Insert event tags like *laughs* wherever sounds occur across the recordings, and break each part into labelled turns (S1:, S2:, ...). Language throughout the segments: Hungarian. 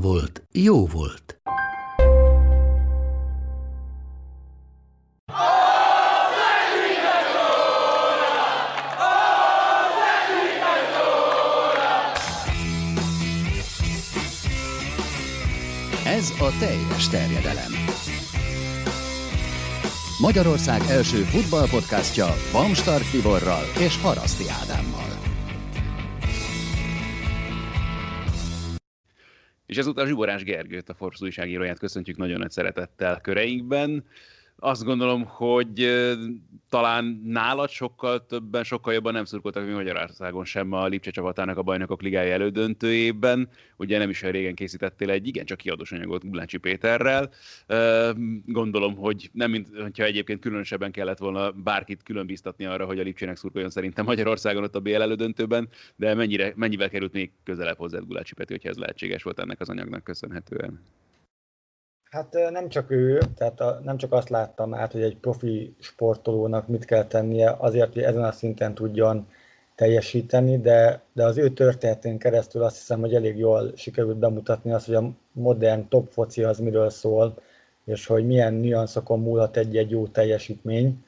S1: volt, jó volt.
S2: Ez a teljes terjedelem. Magyarország első futballpodcastja Bamstart Tiborral és Haraszti Ádámmal.
S3: És ezúttal Zsiborás Gergőt, a Forbes újságíróját köszöntjük nagyon nagy szeretettel köreinkben azt gondolom, hogy talán nálad sokkal többen, sokkal jobban nem szurkoltak, mint Magyarországon sem a Lipcse csapatának a bajnokok ligája elődöntőjében. Ugye nem is olyan régen készítettél egy igencsak kiadós anyagot Gulácsi Péterrel. Gondolom, hogy nem mint egyébként különösebben kellett volna bárkit különbiztatni arra, hogy a Lipcsének szurkoljon szerintem Magyarországon ott a BL elődöntőben, de mennyire, mennyivel került még közelebb hozzád Gulácsi Peti, hogyha ez lehetséges volt ennek az anyagnak köszönhetően?
S4: Hát nem csak ő, tehát a, nem csak azt láttam át, hogy egy profi sportolónak mit kell tennie azért, hogy ezen a szinten tudjon teljesíteni, de, de az ő történetén keresztül azt hiszem, hogy elég jól sikerült bemutatni azt, hogy a modern top foci az miről szól, és hogy milyen nüanszokon múlhat egy-egy jó teljesítmény.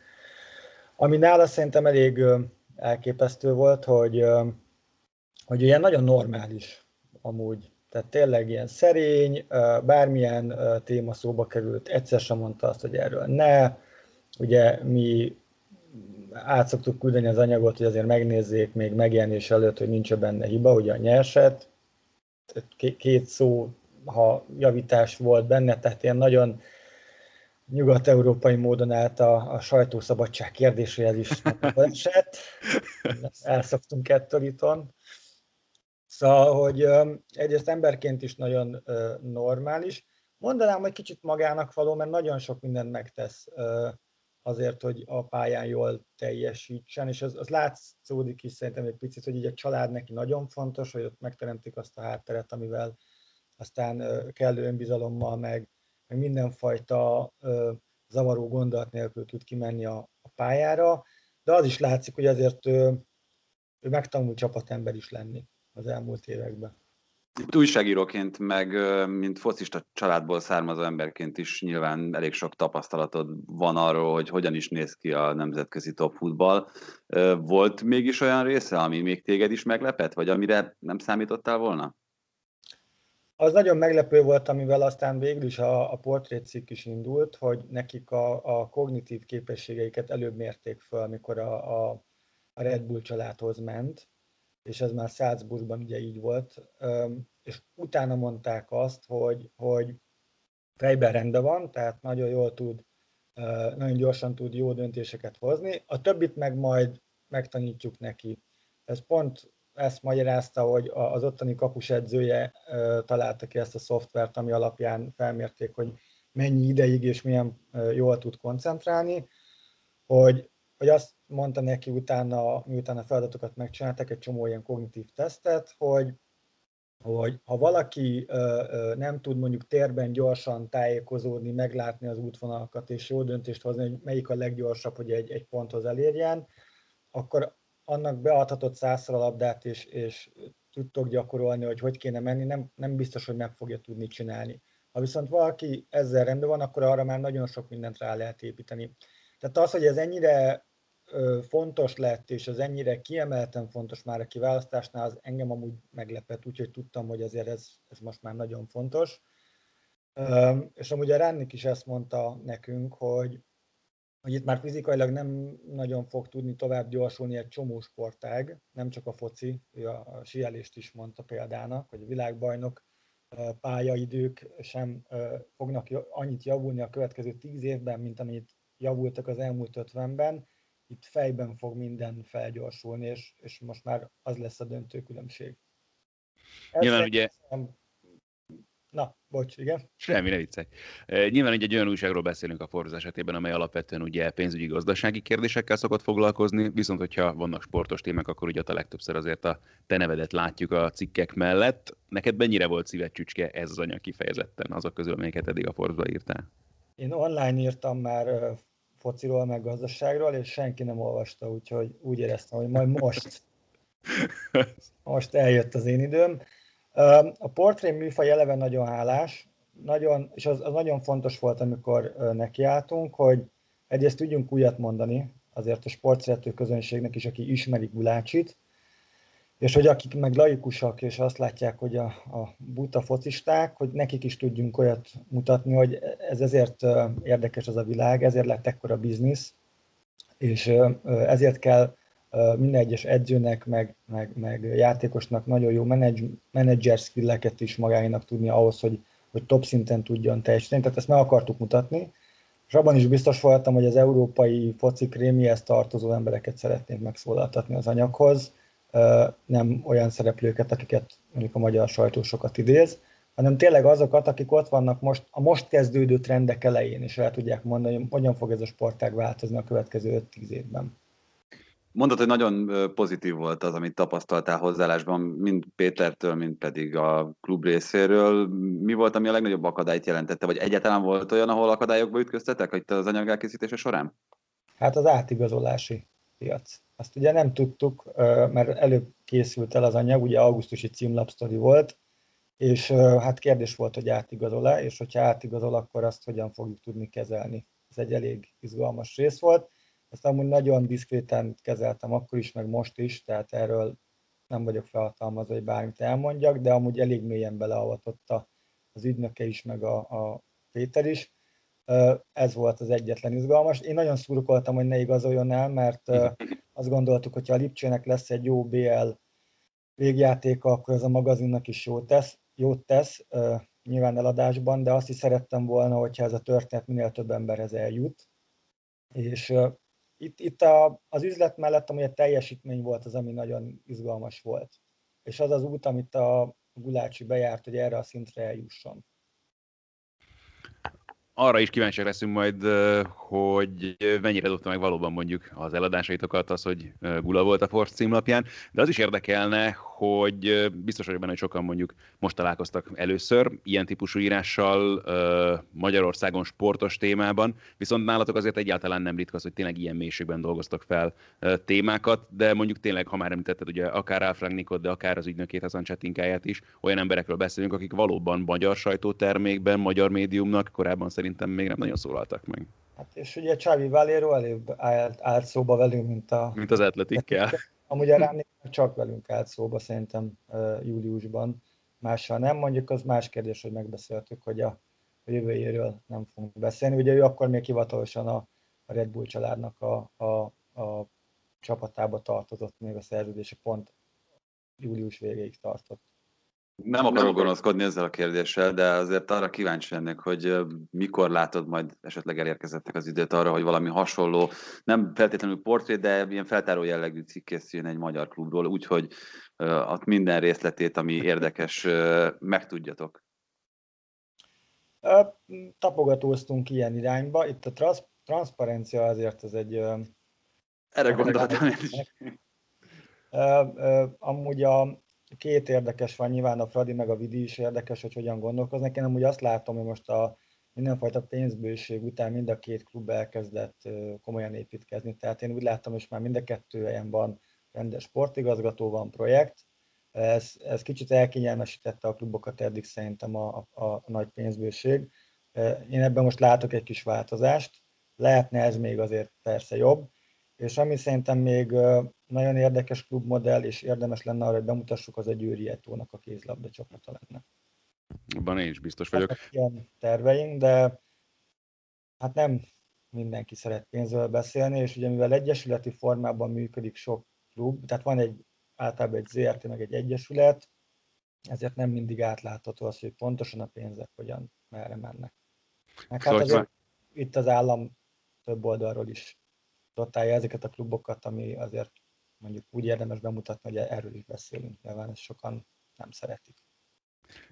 S4: Ami nála szerintem elég elképesztő volt, hogy, hogy ilyen nagyon normális amúgy tehát tényleg ilyen szerény, bármilyen téma szóba került, egyszer sem mondta azt, hogy erről ne. Ugye mi át szoktuk küldeni az anyagot, hogy azért megnézzék még megjelenés előtt, hogy nincs benne hiba, ugye a nyerset. Két szó, ha javítás volt benne, tehát ilyen nagyon nyugat-európai módon állt a, a sajtószabadság kérdéséhez is *laughs* esett. Elszoktunk ettől itthon. Szóval, hogy egyrészt emberként is nagyon normális. Mondanám, hogy kicsit magának való, mert nagyon sok mindent megtesz azért, hogy a pályán jól teljesítsen, és az, az látszódik is szerintem egy picit, hogy így a család neki nagyon fontos, hogy ott megteremtik azt a hátteret, amivel aztán kellő önbizalommal, meg, meg mindenfajta zavaró gondolat nélkül tud kimenni a, a pályára, de az is látszik, hogy azért ő, ő megtanul csapatember is lenni az elmúlt években.
S5: Itt újságíróként, meg mint focista családból származó emberként is nyilván elég sok tapasztalatod van arról, hogy hogyan is néz ki a nemzetközi top futball. Volt mégis olyan része, ami még téged is meglepett, vagy amire nem számítottál volna?
S4: Az nagyon meglepő volt, amivel aztán végül is a, a portrétcikk is indult, hogy nekik a, a kognitív képességeiket előbb mérték föl, amikor a, a, a Red Bull családhoz ment, és ez már Salzburgban ugye így volt, és utána mondták azt, hogy, hogy fejben rendben van, tehát nagyon jól tud, nagyon gyorsan tud jó döntéseket hozni, a többit meg majd megtanítjuk neki. Ez pont ezt magyarázta, hogy az ottani kapus edzője találta ki ezt a szoftvert, ami alapján felmérték, hogy mennyi ideig és milyen jól tud koncentrálni, hogy, hogy azt mondta neki utána, miután a feladatokat megcsináltak, egy csomó ilyen kognitív tesztet, hogy, hogy ha valaki ö, ö, nem tud mondjuk térben gyorsan tájékozódni, meglátni az útvonalakat és jó döntést hozni, hogy melyik a leggyorsabb, hogy egy, egy ponthoz elérjen, akkor annak beadhatott százszor a labdát, és, és tudtok gyakorolni, hogy hogy kéne menni, nem, nem biztos, hogy meg fogja tudni csinálni. Ha viszont valaki ezzel rendben van, akkor arra már nagyon sok mindent rá lehet építeni. Tehát az, hogy ez ennyire fontos lett, és az ennyire kiemelten fontos már a kiválasztásnál, az engem amúgy meglepett, úgyhogy tudtam, hogy azért ez, ez most már nagyon fontos. És amúgy a Ránnik is ezt mondta nekünk, hogy, hogy itt már fizikailag nem nagyon fog tudni tovább gyorsulni egy csomó sportág, nem csak a foci, ő a, sielést is mondta példának, hogy a világbajnok pályaidők sem fognak annyit javulni a következő tíz évben, mint amennyit javultak az elmúlt ötvenben, itt fejben fog minden felgyorsulni, és, és most már az lesz a döntő különbség.
S3: Nyilván ugye...
S4: Na, bocs, igen.
S3: Semmi, ne viccelj. Nyilván ugye egy olyan újságról beszélünk a Forbes esetében, amely alapvetően ugye pénzügyi gazdasági kérdésekkel szokott foglalkozni, viszont hogyha vannak sportos témák, akkor ugye a legtöbbször azért a te nevedet látjuk a cikkek mellett. Neked mennyire volt szíved csücske ez az anyag kifejezetten azok közül, amelyeket eddig a Forbes-ba írtál?
S4: Én online írtam már fociról, meg gazdaságról, és senki nem olvasta, úgyhogy úgy éreztem, hogy majd most, *laughs* most eljött az én időm. A portré műfaj eleve nagyon hálás, nagyon, és az, az nagyon fontos volt, amikor nekiálltunk, hogy egyrészt tudjunk újat mondani, azért a sportszerető közönségnek is, aki ismeri Gulácsit, és hogy akik meg laikusak, és azt látják, hogy a, a buta focisták, hogy nekik is tudjunk olyat mutatni, hogy ez ezért érdekes az a világ, ezért lett ekkora biznisz, és ezért kell minden egyes edzőnek, meg, meg, meg játékosnak nagyon jó menedzs, menedzser skilleket is magáinak tudni ahhoz, hogy, hogy top szinten tudjon teljesíteni. Tehát ezt meg akartuk mutatni, és abban is biztos voltam, hogy az európai foci krémihez tartozó embereket szeretnénk megszólaltatni az anyaghoz, nem olyan szereplőket, akiket mondjuk a magyar sajtó sokat idéz, hanem tényleg azokat, akik ott vannak most a most kezdődő trendek elején, és el tudják mondani, hogy hogyan fog ez a sportág változni a következő 5-10 évben.
S5: Mondod, hogy nagyon pozitív volt az, amit tapasztaltál hozzáállásban, mind Pétertől, mind pedig a klub részéről. Mi volt, ami a legnagyobb akadályt jelentette, vagy egyáltalán volt olyan, ahol akadályokba ütköztetek itt az anyag elkészítése során?
S4: Hát az átigazolási piac. Azt ugye nem tudtuk, mert előbb készült el az anyag, ugye augusztusi címlapsztori volt, és hát kérdés volt, hogy átigazol-e, és hogyha átigazol, akkor azt hogyan fogjuk tudni kezelni. Ez egy elég izgalmas rész volt ezt amúgy nagyon diszkréten kezeltem akkor is, meg most is, tehát erről nem vagyok felhatalmazva, hogy bármit elmondjak, de amúgy elég mélyen beleavatott az ügynöke is, meg a, a Péter is. Ez volt az egyetlen izgalmas. Én nagyon szurkoltam, hogy ne igazoljon el, mert azt gondoltuk, hogy ha a Lipcsének lesz egy jó BL végjátéka, akkor ez a magazinnak is jót tesz, jót tesz nyilván eladásban, de azt is szerettem volna, hogyha ez a történet minél több emberhez eljut. És itt, itt a, az üzlet mellett ami a teljesítmény volt az, ami nagyon izgalmas volt. És az az út, amit a Gulácsi bejárt, hogy erre a szintre eljusson
S3: arra is kíváncsiak leszünk majd, hogy mennyire dobta meg valóban mondjuk az eladásaitokat az, hogy Gula volt a Force címlapján, de az is érdekelne, hogy biztos vagyok benne, hogy sokan mondjuk most találkoztak először ilyen típusú írással Magyarországon sportos témában, viszont nálatok azért egyáltalán nem ritka az, hogy tényleg ilyen mélységben dolgoztak fel témákat, de mondjuk tényleg, ha már említetted, ugye akár Alfrank Nikot, de akár az ügynökét, Hazan Csetinkáját is, olyan emberekről beszélünk, akik valóban magyar sajtótermékben, magyar médiumnak korábban szerintem még nem nagyon szólaltak meg.
S4: Hát és ugye Csávi Valéro előbb állt, állt szóba velünk, mint a...
S3: Mint az atletikkel.
S4: Amúgy a Rámnék csak velünk állt szóba szerintem uh, júliusban. Mással nem, mondjuk az más kérdés, hogy megbeszéltük, hogy a jövőjéről nem fogunk beszélni. Ugye ő akkor még hivatalosan a, a Red Bull családnak a, a, a csapatába tartozott még a szerződése, pont július végéig tartott.
S5: Nem akarok gonoszkodni ezzel a kérdéssel, de azért arra kíváncsi lennék, hogy mikor látod majd esetleg elérkezettek az időt arra, hogy valami hasonló, nem feltétlenül portré, de ilyen feltáró jellegű cikk készüljön egy magyar klubról, úgyhogy ott minden részletét, ami érdekes, megtudjatok.
S4: Tapogatóztunk ilyen irányba. Itt a transz, transzparencia azért ez egy...
S5: Erre gondoltam én is.
S4: Amúgy a, két érdekes van, nyilván a Fradi meg a Vidi is érdekes, hogy hogyan gondolkoznak. Én úgy azt látom, hogy most a mindenfajta pénzbőség után mind a két klub elkezdett komolyan építkezni. Tehát én úgy látom, hogy már mind a kettő helyen van rendes sportigazgató, van projekt. Ez, ez kicsit elkényelmesítette a klubokat eddig szerintem a, a, a nagy pénzbőség. Én ebben most látok egy kis változást. Lehetne ez még azért persze jobb. És ami szerintem még nagyon érdekes klubmodell, és érdemes lenne arra, hogy bemutassuk, az egy Győri Etónak a kézlabda csapata lenne.
S3: Abban én is biztos vagyok.
S4: Ezek ilyen terveink, de hát nem mindenki szeret pénzről beszélni, és ugye mivel egyesületi formában működik sok klub, tehát van egy általában egy ZRT, meg egy egyesület, ezért nem mindig átlátható az, hogy pontosan a pénzek hogyan, merre mennek. Meg hát szóval itt az állam több oldalról is dotálja ezeket a klubokat, ami azért mondjuk úgy érdemes bemutatni, hogy erről is beszélünk. Nyilván ezt sokan nem szeretik.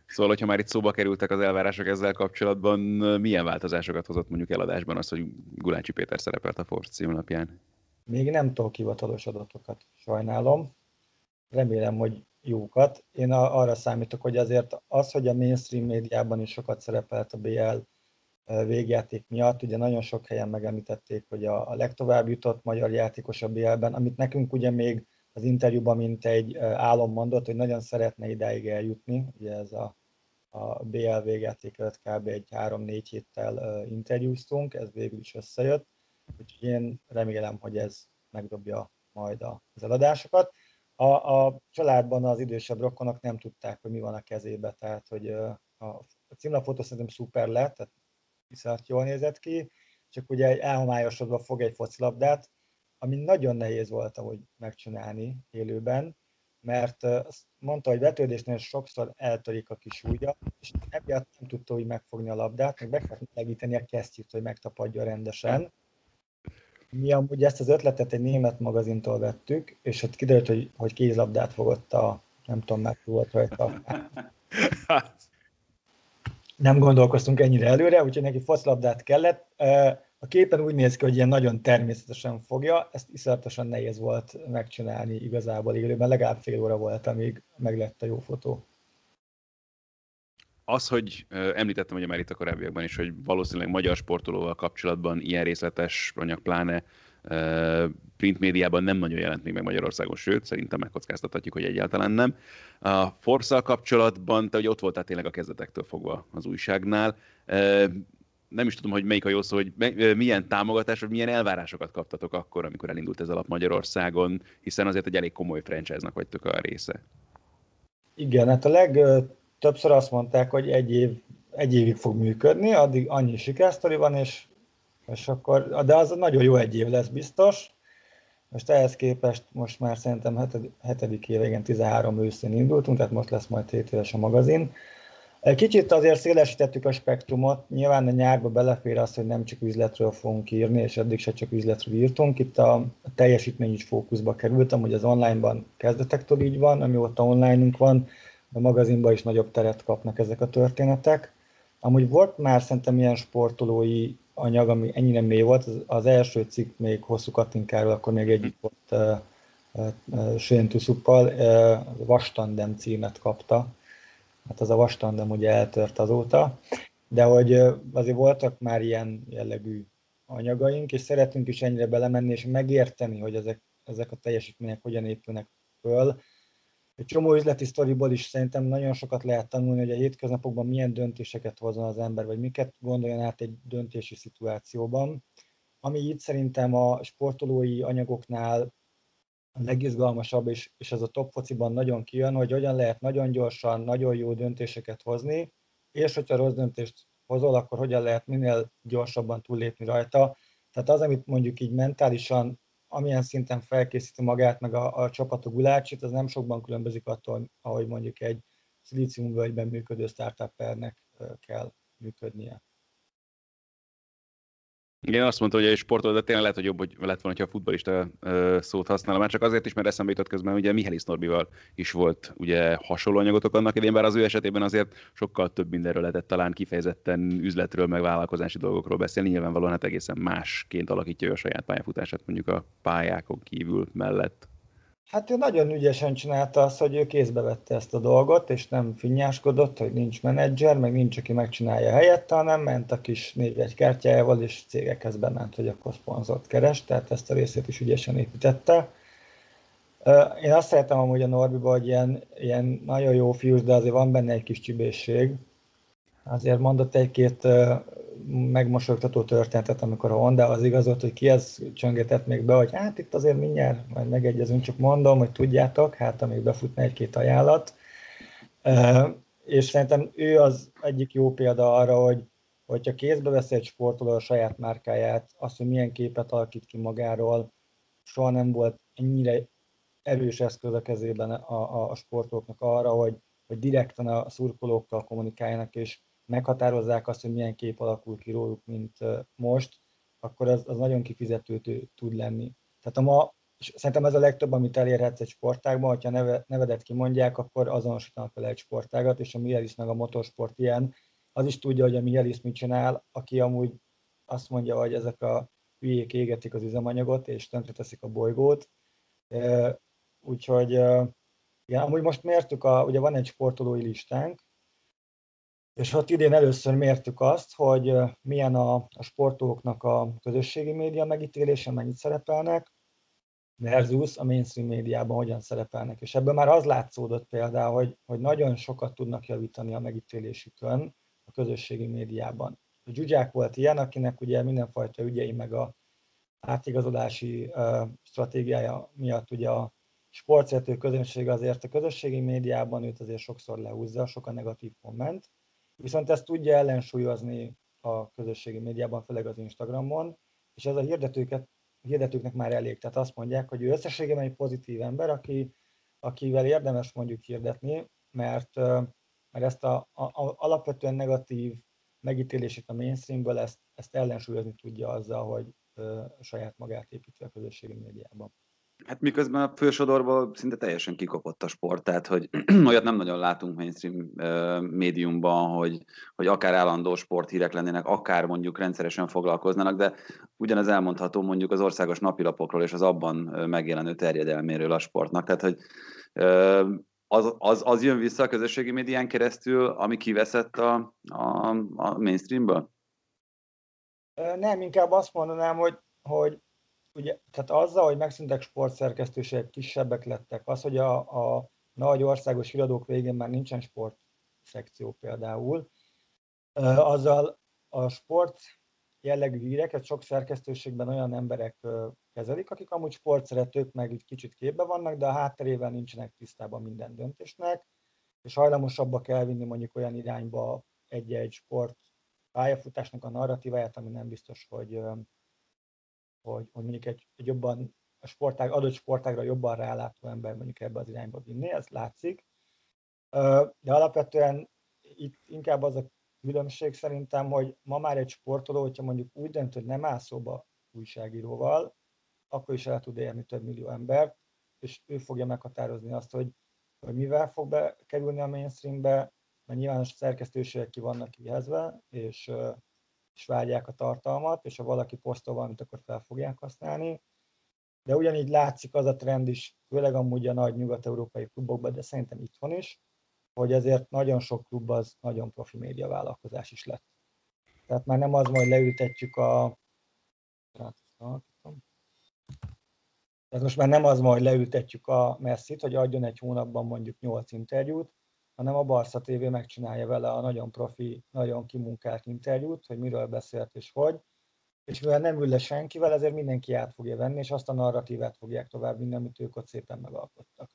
S3: Szóval, hogyha már itt szóba kerültek az elvárások ezzel kapcsolatban, milyen változásokat hozott mondjuk eladásban az, hogy Gulácsi Péter szerepelt a Force címlapján?
S4: Még nem tudok hivatalos adatokat, sajnálom. Remélem, hogy jókat. Én arra számítok, hogy azért az, hogy a mainstream médiában is sokat szerepelt a BL végjáték miatt, ugye nagyon sok helyen megemlítették, hogy a, a legtovább jutott magyar játékos a BL-ben, amit nekünk ugye még az interjúban mint egy álom mondott, hogy nagyon szeretne idáig eljutni, ugye ez a, a BL végjáték előtt kb. egy 3-4 héttel interjúztunk, ez végül is összejött, úgyhogy én remélem, hogy ez megdobja majd az eladásokat. A, a családban az idősebb rokonok nem tudták, hogy mi van a kezébe, tehát hogy a, a címlapfotó szerintem szuper lett, tehát viszont jól nézett ki, csak ugye elhomályosodva fog egy focilabdát, ami nagyon nehéz volt hogy megcsinálni élőben, mert azt mondta, hogy vetődésnél sokszor eltörik a kis ujja, és emiatt nem tudta úgy megfogni a labdát, meg be kellett melegíteni a kesztyűt, hogy megtapadja rendesen. Mi amúgy ezt az ötletet egy német magazintól vettük, és ott kiderült, hogy, hogy kézlabdát fogott a, nem tudom, meg volt rajta. *laughs* Nem gondolkoztunk ennyire előre, úgyhogy neki focilabdát kellett a képen úgy néz ki, hogy ilyen nagyon természetesen fogja, ezt iszonyatosan nehéz volt megcsinálni igazából élőben, legalább fél óra volt, amíg meg lett a jó fotó.
S3: Az, hogy említettem ugye már itt a korábbiakban is, hogy valószínűleg magyar sportolóval kapcsolatban ilyen részletes anyag, pláne print médiában nem nagyon jelent még meg Magyarországon, sőt, szerintem megkockáztathatjuk, hogy egyáltalán nem. A force kapcsolatban, te hogy ott voltál tényleg a kezdetektől fogva az újságnál, nem is tudom, hogy melyik a jó szó, hogy milyen támogatás, vagy milyen elvárásokat kaptatok akkor, amikor elindult ez alap Magyarországon, hiszen azért egy elég komoly franchise-nak vagytok a része.
S4: Igen, hát a legtöbbször azt mondták, hogy egy, év, egy évig fog működni, addig annyi sikersztori van, és, és akkor, de az nagyon jó egy év lesz biztos. Most ehhez képest most már szerintem hetedik, hetedik év, igen, 13 őszén indultunk, tehát most lesz majd 7 éves a magazin. Kicsit azért szélesítettük a spektrumot, nyilván a nyárba belefér az, hogy nem csak üzletről fogunk írni, és eddig se csak üzletről írtunk. Itt a teljesítmény is fókuszba kerültem, hogy az onlineban kezdetektől így van, amióta onlineunk van, a magazinban is nagyobb teret kapnak ezek a történetek. Amúgy volt már szerintem ilyen sportolói anyag, ami ennyire mély volt, az, az első cikk még hosszú Katinkáról, akkor még egyik volt uh, uh, Séntuszuppal, uh, Vastandem címet kapta, hát az a vastandem ugye eltört azóta, de hogy azért voltak már ilyen jellegű anyagaink, és szeretünk is ennyire belemenni, és megérteni, hogy ezek, ezek a teljesítmények hogyan épülnek föl. Egy csomó üzleti sztoriból is szerintem nagyon sokat lehet tanulni, hogy a hétköznapokban milyen döntéseket hozzon az ember, vagy miket gondoljon át egy döntési szituációban. Ami itt szerintem a sportolói anyagoknál a legizgalmasabb, és, és ez a top fociban nagyon kijön, hogy hogyan lehet nagyon gyorsan, nagyon jó döntéseket hozni, és hogyha rossz döntést hozol, akkor hogyan lehet minél gyorsabban túllépni rajta. Tehát az, amit mondjuk így mentálisan, amilyen szinten felkészíti magát, meg a, a csapat a gulácsit, az nem sokban különbözik attól, ahogy mondjuk egy szilíciumvölgyben működő startuppernek kell működnie.
S3: Igen, azt mondta, hogy egy sportol, de tényleg lehet, hogy jobb, hogy lett volna, ha a futbalista szót használom. Már csak azért is, mert eszembe jutott közben, ugye Mihály Norbival is volt ugye hasonló anyagotok annak idén, bár az ő esetében azért sokkal több mindenről lehetett talán kifejezetten üzletről, meg vállalkozási dolgokról beszélni. Nyilvánvalóan hát egészen másként alakítja a saját pályafutását mondjuk a pályákon kívül mellett.
S4: Hát ő nagyon ügyesen csinálta azt, hogy ő kézbe vette ezt a dolgot, és nem finnyáskodott, hogy nincs menedzser, meg nincs, aki megcsinálja helyette, hanem ment a kis négy kártyájával, és cégekhez bement, hogy akkor szponzort keres, tehát ezt a részét is ügyesen építette. Én azt szeretem amúgy a Norbiba, hogy ilyen, ilyen nagyon jó fiús, de azért van benne egy kis csibészség. Azért mondott egy-két megmosolyogtató történetet, amikor a Honda az igazolt, hogy ki ez csöngetett még be, hogy hát itt azért mindjárt majd megegyezünk, csak mondom, hogy tudjátok, hát amíg befutna egy-két ajánlat. És szerintem ő az egyik jó példa arra, hogy hogyha kézbe veszi egy sportoló a saját márkáját, azt, hogy milyen képet alakít ki magáról, soha nem volt ennyire erős eszköz a kezében a, a, a sportolóknak arra, hogy, hogy direkten a szurkolókkal kommunikáljanak, és meghatározzák azt, hogy milyen kép alakul ki róluk, mint most. akkor az, az nagyon kifizető tud lenni. Tehát a ma, és szerintem ez a legtöbb, amit elérhetsz egy sportágban, hogyha neve, nevedet kimondják, akkor azonosítanak vele egy sportágat, és a Mielis meg a motorsport ilyen, az is tudja, hogy a Mielis mit csinál, aki amúgy azt mondja, hogy ezek a hülyék égetik az üzemanyagot, és tönkreteszik a bolygót. Úgyhogy igen, amúgy most mértük, a, ugye van egy sportolói listánk, és ott idén először mértük azt, hogy milyen a, a sportolóknak a közösségi média megítélése, mennyit szerepelnek, versus a mainstream médiában hogyan szerepelnek. És ebből már az látszódott például, hogy, hogy nagyon sokat tudnak javítani a megítélésükön a közösségi médiában. A Zsuzsák volt ilyen, akinek ugye mindenfajta ügyei, meg a átigazolási uh, stratégiája miatt ugye a sportszerető közönség azért a közösségi médiában őt azért sokszor lehúzza, sok a negatív komment, viszont ezt tudja ellensúlyozni a közösségi médiában, főleg az Instagramon, és ez a hirdetőket, hirdetőknek már elég. Tehát azt mondják, hogy ő összességében egy pozitív ember, aki, akivel érdemes mondjuk hirdetni, mert, mert ezt a, a, a alapvetően negatív megítélését a mainstreamből ezt, ezt ellensúlyozni tudja azzal, hogy ö, saját magát építi a közösségi médiában.
S5: Hát miközben a fősodorból szinte teljesen kikopott a sport, tehát hogy *clears throat* olyat nem nagyon látunk mainstream médiumban, hogy, hogy akár állandó sporthírek lennének, akár mondjuk rendszeresen foglalkoznának, de ugyanez elmondható mondjuk az országos napilapokról és az abban megjelenő terjedelméről a sportnak, tehát hogy az, az, az jön vissza a közösségi médián keresztül, ami kiveszett a, a, a mainstreamből?
S4: Nem, inkább azt mondanám, hogy, hogy ugye, tehát azzal, hogy megszűntek sportszerkesztőségek, kisebbek lettek, az, hogy a, a nagy országos iradók végén már nincsen sport szekció például, azzal a sport jellegű híreket sok szerkesztőségben olyan emberek kezelik, akik amúgy sportszeretők, meg egy kicsit képbe vannak, de a hátterével nincsenek tisztában minden döntésnek, és hajlamosabbak elvinni mondjuk olyan irányba egy-egy sport pályafutásnak a narratíváját, ami nem biztos, hogy, hogy, hogy mondjuk egy, egy jobban a sportág, adott sportágra jobban rálátó ember mondjuk ebbe az irányba vinni, ez látszik. De alapvetően itt inkább az a különbség szerintem, hogy ma már egy sportoló, hogyha mondjuk úgy dönt, hogy nem áll szóba újságíróval, akkor is el tud érni több millió embert, és ő fogja meghatározni azt, hogy, hogy mivel fog bekerülni a mainstreambe, mert nyilván a szerkesztőségek ki vannak kihezve, és és vágyják a tartalmat, és ha valaki posztol valamit, akkor fel fogják használni. De ugyanígy látszik az a trend is, főleg amúgy a nagy nyugat-európai klubokban, de szerintem itthon is, hogy ezért nagyon sok klub az nagyon profi média vállalkozás is lett. Tehát már nem az, hogy leültetjük a... Tehát most már nem az, hogy leültetjük a messzit, hogy adjon egy hónapban mondjuk 8 interjút, hanem a Barca TV megcsinálja vele a nagyon profi, nagyon kimunkált interjút, hogy miről beszélt és hogy, és mivel nem ül le senkivel, ezért mindenki át fogja venni, és azt a narratívát fogják tovább vinni, amit ők ott szépen megalkottak.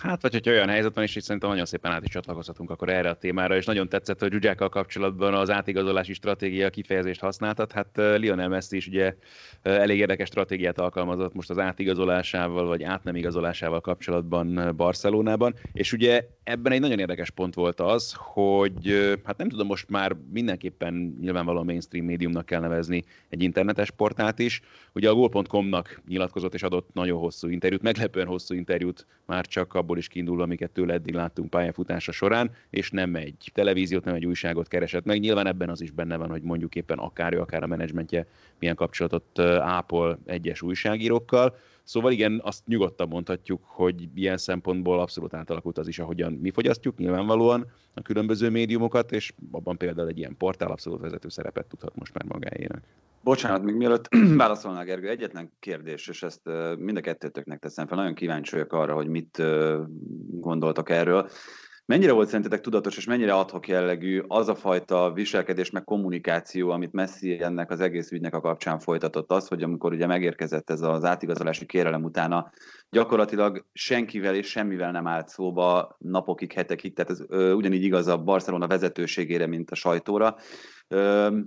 S3: Hát, vagy hogyha olyan helyzet van, és itt szerintem nagyon szépen át is csatlakozhatunk akkor erre a témára, és nagyon tetszett, hogy Zsuzsákkal kapcsolatban az átigazolási stratégia kifejezést használtad. Hát Lionel Messi is ugye elég érdekes stratégiát alkalmazott most az átigazolásával, vagy át nem igazolásával kapcsolatban Barcelonában, és ugye ebben egy nagyon érdekes pont volt az, hogy hát nem tudom, most már mindenképpen nyilvánvalóan mainstream médiumnak kell nevezni egy internetes portált is. Ugye a Goal.com-nak nyilatkozott és adott nagyon hosszú interjút, meglepően hosszú interjút már csak abból is kiindulva, amiket tőle eddig láttunk pályafutása során, és nem egy televíziót, nem egy újságot keresett meg. Nyilván ebben az is benne van, hogy mondjuk éppen akár ő, akár a menedzsmentje milyen kapcsolatot ápol egyes újságírókkal. Szóval igen, azt nyugodtan mondhatjuk, hogy ilyen szempontból abszolút átalakult az is, ahogyan mi fogyasztjuk nyilvánvalóan a különböző médiumokat, és abban például egy ilyen portál abszolút vezető szerepet tudhat most már magáénak.
S5: Bocsánat, még mielőtt *clears throat* válaszolnál, Gergő, egyetlen kérdés, és ezt mind a kettőtöknek teszem fel. Nagyon kíváncsi vagyok arra, hogy mit gondoltak erről. Mennyire volt szerintetek tudatos, és mennyire adhok jellegű az a fajta viselkedés, meg kommunikáció, amit Messi ennek az egész ügynek a kapcsán folytatott az, hogy amikor ugye megérkezett ez az átigazolási kérelem utána, gyakorlatilag senkivel és semmivel nem állt szóba napokig, hetekig, tehát ez ö, ugyanígy igaz a Barcelona vezetőségére, mint a sajtóra. Ö,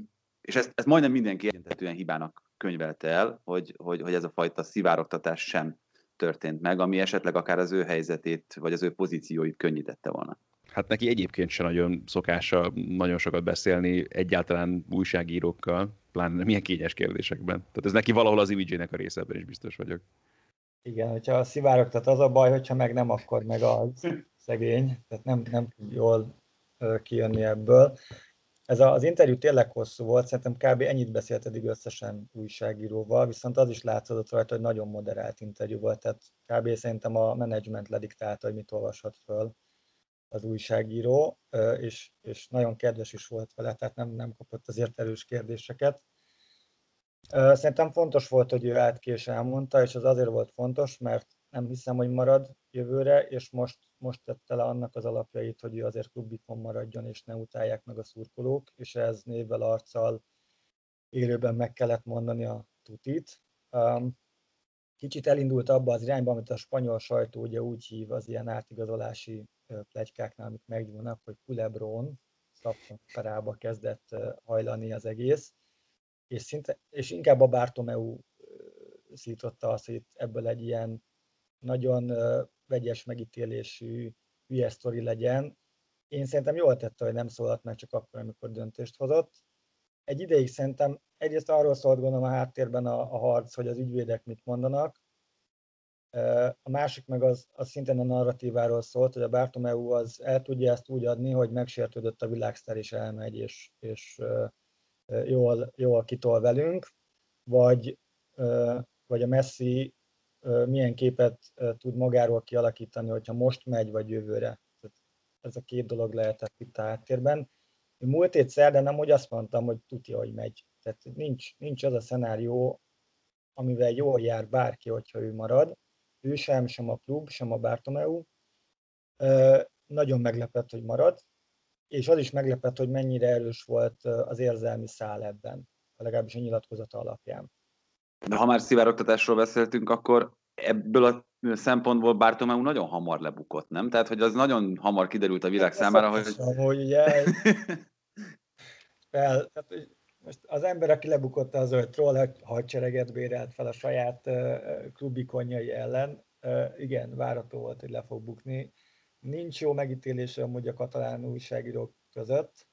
S5: és ezt, ezt majdnem mindenki egyentetően hibának könyvelte el, hogy, hogy, hogy ez a fajta szivárogtatás sem történt meg, ami esetleg akár az ő helyzetét, vagy az ő pozícióit könnyítette volna.
S3: hát neki egyébként sem nagyon szokása nagyon sokat beszélni egyáltalán újságírókkal, pláne milyen kényes kérdésekben. Tehát ez neki valahol az imidzsének a része, ebben is biztos vagyok.
S4: Igen, hogyha szivárogtat, az a baj, hogyha meg nem, akkor meg az *laughs* szegény, tehát nem, nem tud jól kijönni ebből. Ez az interjú tényleg hosszú volt, szerintem kb. ennyit beszélt eddig összesen újságíróval, viszont az is látszott rajta, hogy nagyon moderált interjú volt, tehát kb. szerintem a menedzsment lediktálta, hogy mit olvashat föl az újságíró, és, és nagyon kedves is volt vele, tehát nem, nem kapott azért erős kérdéseket. Szerintem fontos volt, hogy ő állt ki és elmondta, és az azért volt fontos, mert nem hiszem, hogy marad jövőre, és most, most tette le annak az alapjait, hogy ő azért klubikon maradjon, és ne utálják meg a szurkolók, és ez névvel, arccal élőben meg kellett mondani a tutit. Kicsit elindult abba az irányba, amit a spanyol sajtó ugye úgy hív az ilyen átigazolási plegykáknál, amik megnyúlnak, hogy Culebron, szapparába kezdett hajlani az egész, és, szinte, és inkább a Bartomeu szította azt, hogy ebből egy ilyen nagyon vegyes megítélésű hülye sztori legyen. Én szerintem jól tette, hogy nem szólalt meg csak akkor, amikor döntést hozott. Egy ideig szerintem egyrészt arról szólt gondolom a háttérben a, a harc, hogy az ügyvédek mit mondanak, a másik meg az, az szintén a narratíváról szólt, hogy a Bartomeu az el tudja ezt úgy adni, hogy megsértődött a világsztár és elmegy, és, és jól, jól kitol velünk, vagy, vagy a Messi milyen képet tud magáról kialakítani, hogyha most megy, vagy jövőre. Ez a két dolog lehetett itt a háttérben. Múlt hét szerdán nem úgy azt mondtam, hogy tudja, hogy megy. Tehát nincs, nincs az a szenárió, amivel jól jár bárki, hogyha ő marad. Ő sem, sem a klub, sem a Bartomeu. Nagyon meglepett, hogy marad, és az is meglepett, hogy mennyire erős volt az érzelmi szál ebben, legalábbis a nyilatkozata alapján.
S5: De ha már szivárogtatásról beszéltünk, akkor ebből a szempontból Bartomeu nagyon hamar lebukott, nem? Tehát, hogy az nagyon hamar kiderült a világ hát, számára, hogy...
S4: hogy ugye, *laughs* fel, tehát, most az ember, aki lebukott az, hogy troll hadsereget bérelt fel a saját klubikonjai ellen, igen, várató volt, hogy le fog bukni. Nincs jó megítélése amúgy a katalán újságírók között.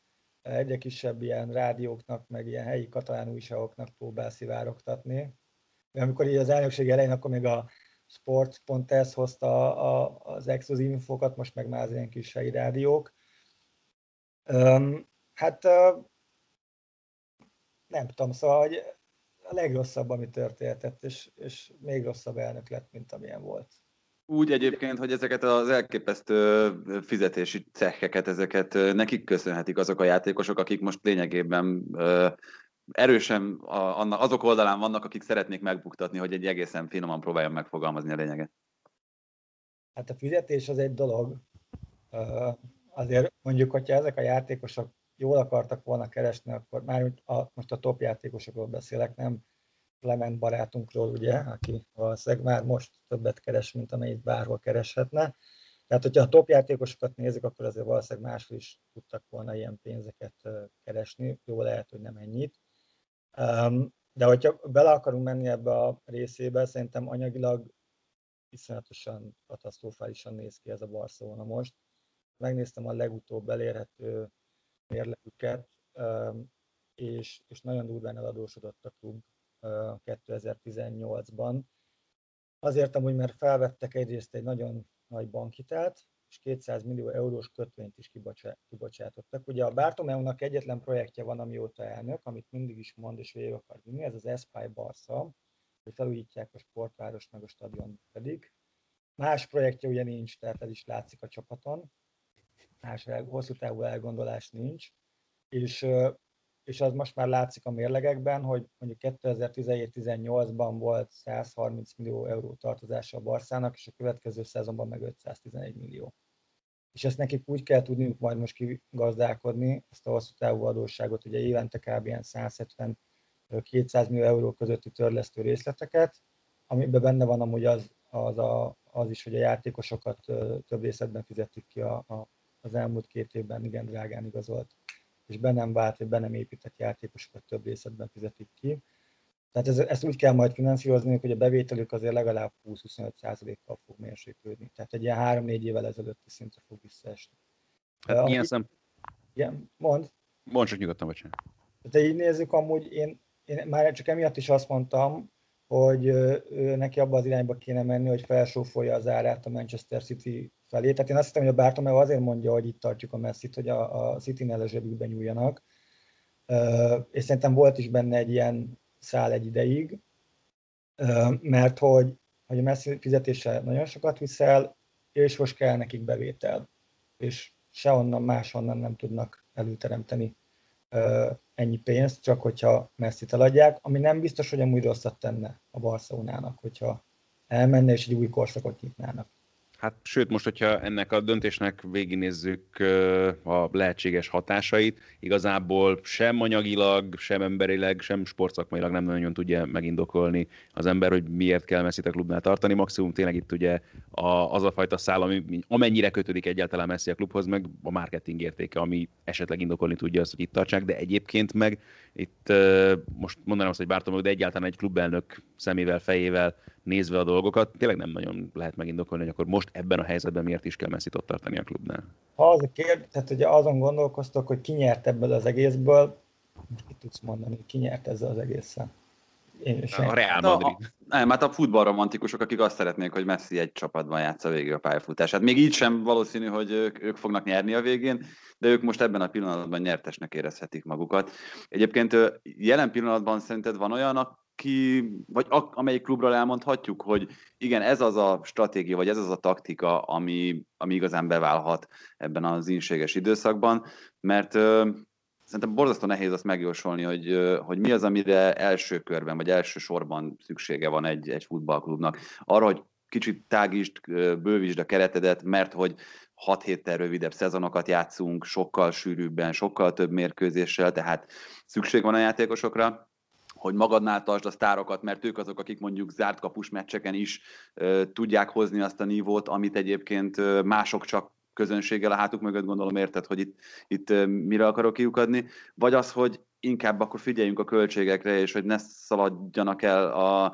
S4: Egyre kisebb ilyen rádióknak, meg ilyen helyi katalán újságoknak próbál szivárogtatni. De amikor így az elnökség elején, akkor még a sport.es hozta a, az exkluzív infokat, most meg már az ilyen kis helyi rádiók. Um, hát nem tudom, szóval hogy a legrosszabb, ami történt, és, és még rosszabb elnök lett, mint amilyen volt.
S5: Úgy egyébként, hogy ezeket az elképesztő fizetési ceheket, ezeket nekik köszönhetik azok a játékosok, akik most lényegében erősen azok oldalán vannak, akik szeretnék megbuktatni, hogy egy egészen finoman próbáljon megfogalmazni a lényeget.
S4: Hát a fizetés az egy dolog. Azért mondjuk, hogyha ezek a játékosok jól akartak volna keresni, akkor már a, most a top játékosokról beszélek, nem Clement barátunkról, ugye, aki valószínűleg már most többet keres, mint amennyit bárhol kereshetne. Tehát, hogyha a top játékosokat nézzük, akkor azért valószínűleg máshol is tudtak volna ilyen pénzeket keresni. Jó lehet, hogy nem ennyit. De hogyha bele akarunk menni ebbe a részébe, szerintem anyagilag iszonyatosan katasztrofálisan néz ki ez a Barcelona most. Megnéztem a legutóbb elérhető mérlegüket, és, és nagyon durván eladósodott a klub 2018-ban. Azért amúgy, mert felvettek egyrészt egy nagyon nagy bankhitelt, és 200 millió eurós kötvényt is kibocsátottak. Ugye a Bartomeu-nak egyetlen projektje van, amióta elnök, amit mindig is mond és végig akar vinni, ez az Espai Barca, hogy felújítják a sportváros, meg a stadion pedig. Más projektje ugye nincs, tehát ez is látszik a csapaton. Más hosszú távú elgondolás nincs. És és az most már látszik a mérlegekben, hogy mondjuk 2017-18-ban volt 130 millió euró tartozása a Barszának, és a következő szezonban meg 511 millió. És ezt nekik úgy kell tudniuk majd most kigazdálkodni, ezt a hosszú távú adósságot, ugye évente kb. 170-200 millió euró közötti törlesztő részleteket, amiben benne van amúgy az, az, a, az is, hogy a játékosokat több részletben fizetik ki a, a, az elmúlt két évben igen drágán igazolt és be nem vált, vagy be nem épített játékosokat több részletben fizetik ki. Tehát ez, ezt úgy kell majd finanszírozni, hogy a bevételük azért legalább 20-25%-kal fog mérséklődni. Tehát egy ilyen 3-4 évvel ezelőtti szintre fog visszaesni.
S3: Hát, milyen szem...
S4: Igen, mond.
S3: Mondd csak nyugodtan, vagy
S4: De így nézzük, amúgy én, én már csak emiatt is azt mondtam, hogy neki abba az irányba kéne menni, hogy felsófolja az árát a Manchester City felé. Tehát én azt hiszem, hogy a Bartomeu azért mondja, hogy itt tartjuk a messzit, hogy a, a City-nél a zsebükbe nyúljanak. És szerintem volt is benne egy ilyen szál egy ideig, mert hogy, hogy a messzi fizetése nagyon sokat viszel, és most kell nekik bevétel. És sehonnan máshonnan nem tudnak előteremteni ennyi pénzt, csak hogyha Messi-t eladják, ami nem biztos, hogy amúgy rosszat tenne a Barcelonának, hogyha elmenne és egy új korszakot nyitnának.
S3: Hát sőt, most, hogyha ennek a döntésnek végignézzük a lehetséges hatásait, igazából sem anyagilag, sem emberileg, sem sportszakmailag nem nagyon tudja megindokolni az ember, hogy miért kell Messi a klubnál tartani. Maximum tényleg itt ugye a, az a fajta szál, ami, amennyire kötődik egyáltalán Messi a klubhoz, meg a marketing értéke, ami esetleg indokolni tudja azt, hogy itt tartsák, de egyébként meg itt most mondanám azt, hogy Bártom, de egyáltalán egy klubelnök szemével, fejével nézve a dolgokat, tényleg nem nagyon lehet megindokolni, hogy akkor most ebben a helyzetben miért is kell messi ott tartani a klubnál.
S4: Ha az a kérdés, tehát ugye azon gondolkoztok, hogy ki nyert ebből az egészből, mit tudsz mondani, ki nyert ezzel az egészen?
S3: A Real Madrid. Na,
S5: a, nem, hát a futballromantikusok, akik azt szeretnék, hogy Messi egy csapatban játsza végig a pályafutását. Még így sem valószínű, hogy ők, ők fognak nyerni a végén, de ők most ebben a pillanatban nyertesnek érezhetik magukat. Egyébként jelen pillanatban szerinted van olyan, ki, vagy amelyik klubról elmondhatjuk, hogy igen, ez az a stratégia, vagy ez az a taktika, ami, ami igazán beválhat ebben az inséges időszakban, mert szerintem borzasztó nehéz azt megjósolni, hogy, ö, hogy mi az, amire első körben, vagy első sorban szüksége van egy, egy futballklubnak. Arra, hogy kicsit tágítsd, bővítsd a keretedet, mert hogy 6 héttel rövidebb szezonokat játszunk, sokkal sűrűbben, sokkal több mérkőzéssel, tehát szükség van a játékosokra, hogy magadnál tartsd a sztárokat, mert ők azok, akik mondjuk zárt kapus meccseken is uh, tudják hozni azt a nívót, amit egyébként mások csak közönséggel a hátuk mögött gondolom érted, hogy itt, itt mire akarok kiukadni, vagy az, hogy inkább akkor figyeljünk a költségekre, és hogy ne szaladjanak el a,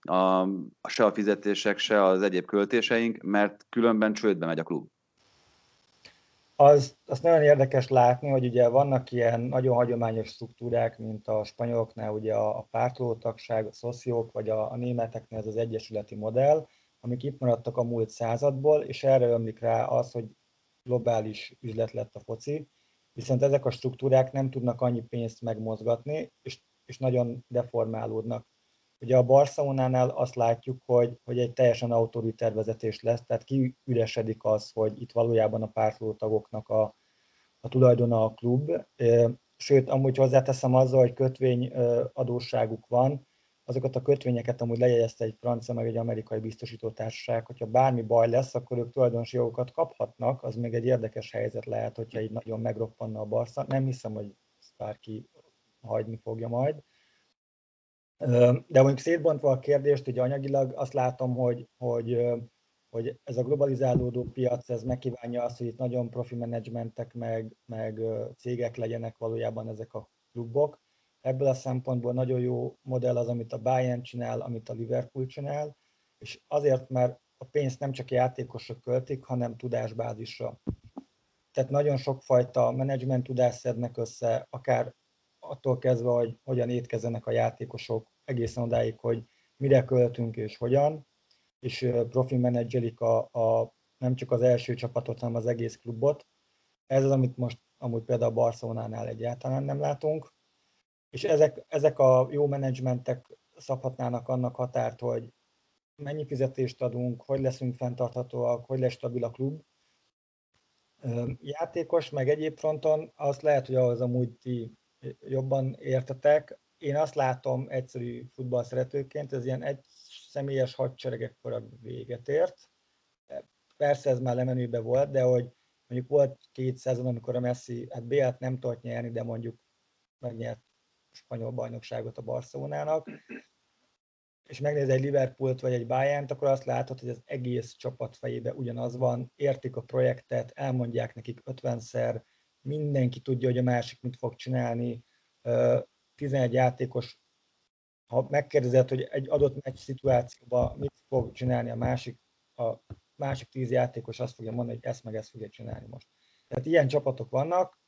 S5: a, se a fizetések, se az egyéb költéseink, mert különben csődbe megy a klub.
S4: Az, azt nagyon érdekes látni, hogy ugye vannak ilyen nagyon hagyományos struktúrák, mint a spanyoloknál ugye a, a pártolótagság, a szociók, vagy a, a németeknél ez az egyesületi modell, amik itt maradtak a múlt századból, és erre ömlik rá az, hogy globális üzlet lett a foci, viszont ezek a struktúrák nem tudnak annyi pénzt megmozgatni, és, és nagyon deformálódnak. Ugye a Barcelonánál azt látjuk, hogy, hogy egy teljesen autoriter vezetés lesz, tehát kiüresedik az, hogy itt valójában a pártló tagoknak a, a tulajdona a klub. Sőt, amúgy hozzáteszem azzal, hogy kötvény adósságuk van, azokat a kötvényeket amúgy lejegyezte egy francia meg egy amerikai biztosítótársaság, hogyha bármi baj lesz, akkor ők tulajdonosi jogokat kaphatnak, az még egy érdekes helyzet lehet, hogyha így nagyon megroppanna a Barca. Nem hiszem, hogy bárki hagyni fogja majd. De mondjuk szétbontva a kérdést, ugye anyagilag azt látom, hogy, hogy, hogy ez a globalizálódó piac, ez megkívánja azt, hogy itt nagyon profi menedzsmentek, meg, meg cégek legyenek valójában ezek a klubok. Ebből a szempontból nagyon jó modell az, amit a Bayern csinál, amit a Liverpool csinál, és azért, mert a pénzt nem csak játékosok költik, hanem tudásbázisra. Tehát nagyon sokfajta menedzsment tudás szednek össze, akár attól kezdve, hogy hogyan étkezzenek a játékosok, egészen odáig, hogy mire költünk és hogyan, és profi menedzselik a, a, nem csak az első csapatot, hanem az egész klubot. Ez az, amit most amúgy például a Barcelonánál egyáltalán nem látunk. És ezek, ezek a jó menedzsmentek szabhatnának annak határt, hogy mennyi fizetést adunk, hogy leszünk fenntarthatóak, hogy lesz stabil a klub. Játékos, meg egyéb fronton, azt lehet, hogy ahhoz amúgy ti jobban értetek. Én azt látom egyszerű futball szeretőként, ez ilyen egy személyes hadsereg a véget ért. Persze ez már lemenőbe volt, de hogy mondjuk volt két szezon, amikor a Messi, hát BL-t nem tudott nyerni, de mondjuk megnyert spanyol bajnokságot a Barcelonának, és megnéz egy Liverpoolt vagy egy bayern akkor azt látod, hogy az egész csapat fejébe ugyanaz van, értik a projektet, elmondják nekik 50-szer, mindenki tudja, hogy a másik mit fog csinálni, 11 játékos, ha megkérdezed, hogy egy adott meccs szituációban mit fog csinálni a másik, a másik 10 játékos azt fogja mondani, hogy ezt meg ezt fogja csinálni most. Tehát ilyen csapatok vannak,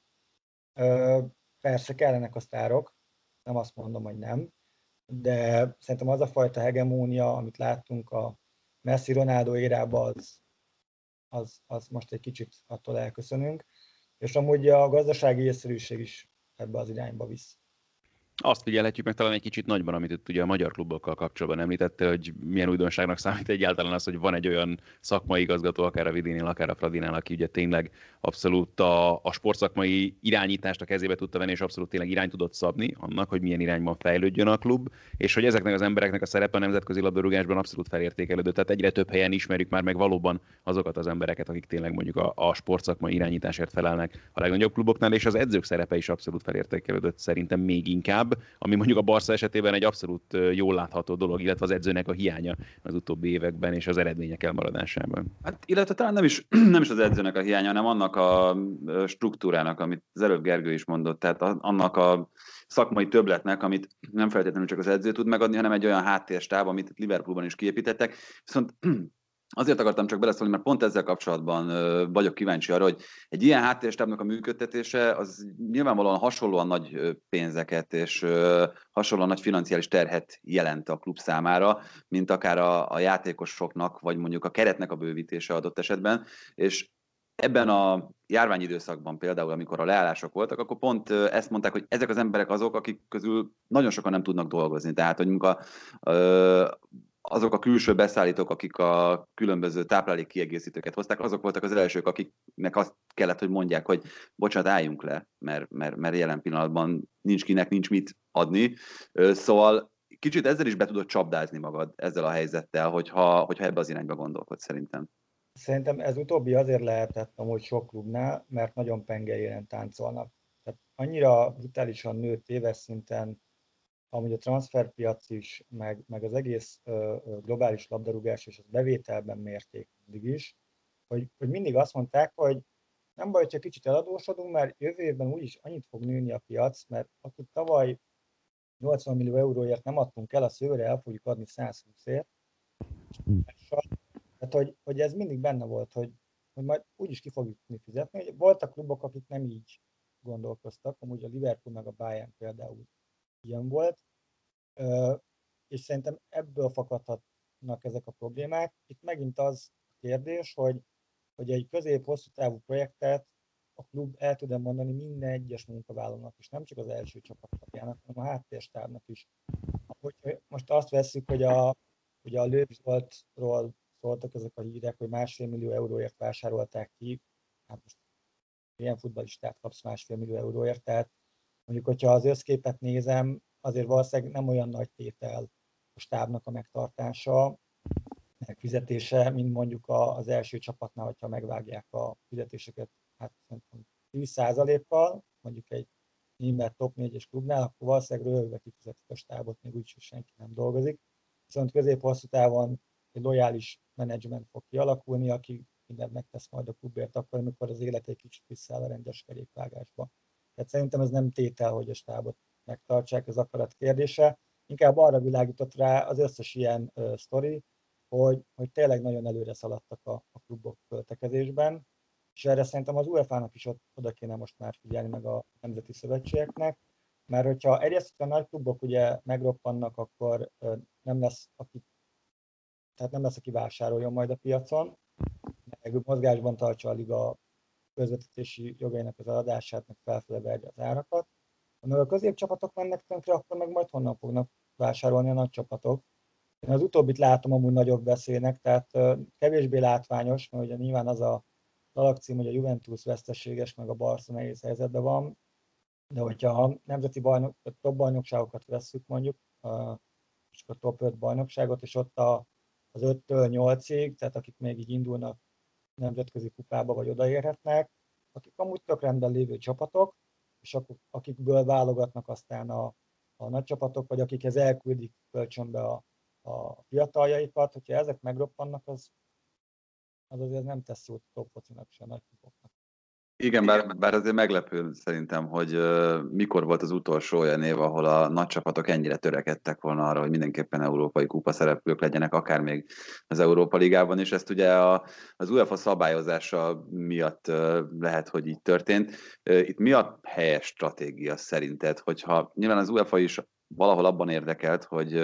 S4: persze kellenek a sztárok, nem azt mondom, hogy nem, de szerintem az a fajta hegemónia, amit láttunk a Messi Ronaldo érában, az, az, az most egy kicsit attól elköszönünk, és amúgy a gazdasági észszerűség is ebbe az irányba visz.
S3: Azt figyelhetjük meg talán egy kicsit nagyban, amit itt ugye a magyar klubokkal kapcsolatban említette, hogy milyen újdonságnak számít egyáltalán az, hogy van egy olyan szakmai igazgató, akár a Vidinél, akár a Fradinál, aki ugye tényleg abszolút a, a sportszakmai irányítást a kezébe tudta venni, és abszolút tényleg irány tudott szabni annak, hogy milyen irányban fejlődjön a klub, és hogy ezeknek az embereknek a szerepe a nemzetközi labdarúgásban abszolút felértékelődött. Tehát egyre több helyen ismerjük már meg valóban azokat az embereket, akik tényleg mondjuk a, a sportszakmai irányításért felelnek a legnagyobb kluboknál, és az edzők szerepe is abszolút felértékelődött szerintem még inkább ami mondjuk a Barca esetében egy abszolút jól látható dolog, illetve az edzőnek a hiánya az utóbbi években és az eredmények elmaradásában.
S5: Hát, illetve talán nem is, *clears throat* nem is az edzőnek a hiánya, hanem annak a struktúrának, amit az előbb Gergő is mondott, tehát annak a szakmai többletnek, amit nem feltétlenül csak az edző tud megadni, hanem egy olyan háttérstáb, amit Liverpoolban is kiépítettek. Viszont Azért akartam csak beleszólni, mert pont ezzel kapcsolatban vagyok kíváncsi arra, hogy egy ilyen háttérstábnak a működtetése az nyilvánvalóan hasonlóan nagy pénzeket és hasonlóan nagy financiális terhet jelent a klub számára, mint akár a, a játékosoknak, vagy mondjuk a keretnek a bővítése adott esetben, és ebben a járványidőszakban például, amikor a leállások voltak, akkor pont ezt mondták, hogy ezek az emberek azok, akik közül nagyon sokan nem tudnak dolgozni. Tehát, hogy a, azok a külső beszállítók, akik a különböző táplálék kiegészítőket hozták, azok voltak az elsők, akiknek azt kellett, hogy mondják, hogy bocsánat, álljunk le, mert, mert, mert jelen pillanatban nincs kinek, nincs mit adni. Szóval kicsit ezzel is be tudod csapdázni magad, ezzel a helyzettel, hogyha, hogyha ebbe az irányba gondolkodsz szerintem.
S4: Szerintem ez utóbbi azért lehetett amúgy sok klubnál, mert nagyon pengejéren táncolnak. Tehát annyira brutálisan nőtt éves szinten amúgy a transferpiac is, meg, meg az egész ö, globális labdarúgás és az bevételben mérték mindig is, hogy, hogy mindig azt mondták, hogy nem baj, hogyha kicsit eladósodunk, mert jövő évben úgyis annyit fog nőni a piac, mert akit tavaly 80 millió euróért nem adtunk el, a szőre el fogjuk adni 120-ért. Tehát, hogy, hogy ez mindig benne volt, hogy, hogy majd úgyis ki fogjuk tudni fizetni. Voltak klubok, akik nem így gondolkoztak, amúgy a Liverpool meg a Bayern például ilyen volt, és szerintem ebből fakadhatnak ezek a problémák. Itt megint az a kérdés, hogy, hogy egy közép-hosszú távú projektet a klub el tud mondani minden egyes munkavállalónak, és nem csak az első csapattagjának, hanem a háttérstábnak is. Hogy most azt veszük, hogy a, hogy a Lőzsoltról szóltak ezek a hírek, hogy másfél millió euróért vásárolták ki, hát most ilyen futballistát kapsz másfél millió euróért, tehát Mondjuk, hogyha az összképet nézem, azért valószínűleg nem olyan nagy tétel a stábnak a megtartása, megfizetése, mint mondjuk az első csapatnál, hogyha megvágják a fizetéseket hát 10%-kal, mondjuk egy német top 4-es klubnál, akkor valószínűleg röhögve kifizetik a stábot, még úgyis senki nem dolgozik. Viszont közép-hosszú távon egy lojális menedzsment fog kialakulni, aki mindent megtesz majd a klubért akkor, amikor az élet egy kicsit visszaáll a rendes kerékvágásba. Tehát szerintem ez nem tétel, hogy a stábot megtartsák, ez akarat kérdése. Inkább arra világított rá az összes ilyen uh, sztori, hogy, hogy tényleg nagyon előre szaladtak a, a klubok költekezésben, és erre szerintem az UEFA-nak is oda kéne most már figyelni, meg a nemzeti szövetségeknek, mert hogyha egyrészt a nagy klubok ugye megroppannak, akkor nem lesz, aki, tehát nem lesz, aki vásároljon majd a piacon, meg mozgásban tartsa a liga közvetítési jogainak az adását, meg felfele verje az árakat. Ha a középcsapatok mennek tönkre, akkor meg majd honnan fognak vásárolni a nagy csapatok. Én az utóbbit látom amúgy nagyobb veszélynek, tehát kevésbé látványos, mert ugye nyilván az a dalakcím, hogy a Juventus veszteséges, meg a Barca nehéz helyzetben van, de hogyha a nemzeti bajnok, a top bajnokságokat vesszük mondjuk, és a top 5 bajnokságot, és ott a, az 5-től 8-ig, tehát akik még így indulnak nemzetközi kupába vagy odaérhetnek, akik amúgy tök rendben lévő csapatok, és akikből válogatnak aztán a, a nagy csapatok, vagy akikhez elküldik kölcsönbe a, a fiataljaikat, hogyha ezek megroppannak, az, az azért nem tesz jót a top focinak se a nagy kluboknak.
S5: Igen, bár, bár azért meglepő szerintem, hogy uh, mikor volt az utolsó olyan év, ahol a nagy csapatok ennyire törekedtek volna arra, hogy mindenképpen európai kupa szereplők legyenek, akár még az Európa Ligában is. Ezt ugye a, az UEFA szabályozása miatt uh, lehet, hogy így történt. Uh, itt mi a helyes stratégia szerinted, hogyha nyilván az UEFA is valahol abban érdekelt, hogy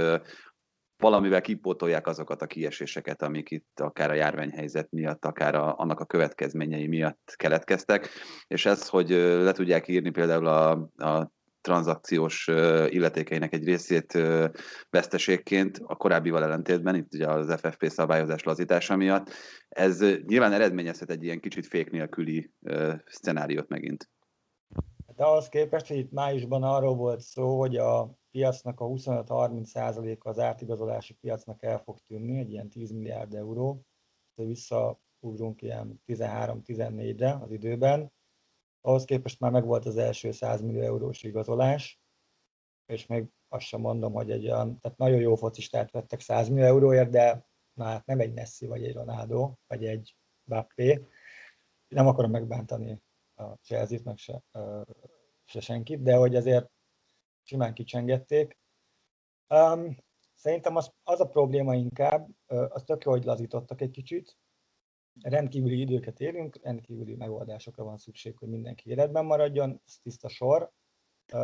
S5: valamivel kipótolják azokat a kieséseket, amik itt akár a járványhelyzet miatt, akár a, annak a következményei miatt keletkeztek, és ez, hogy le tudják írni például a, a tranzakciós illetékeinek egy részét veszteségként a korábbival ellentétben, itt ugye az FFP szabályozás lazítása miatt, ez nyilván eredményezhet egy ilyen kicsit fék nélküli szcenáriót megint.
S4: De ahhoz képest, hogy itt májusban arról volt szó, hogy a piacnak a 25-30%-a az átigazolási piacnak el fog tűnni, egy ilyen 10 milliárd euró, hogy visszaugrunk ilyen 13-14-re az időben. Ahhoz képest már megvolt az első 100 millió eurós igazolás, és még azt sem mondom, hogy egy olyan, tehát nagyon jó focistát vettek 100 millió euróért, de már hát nem egy Messi, vagy egy Ronaldo, vagy egy Bappé. Nem akarom megbántani a Chelsea-t, meg se, se senkit, de hogy azért simán kicsengették. Um, szerintem az, az a probléma inkább, az tök jó, hogy lazítottak egy kicsit, rendkívüli időket élünk, rendkívüli megoldásokra van szükség, hogy mindenki életben maradjon, ez tiszta sor,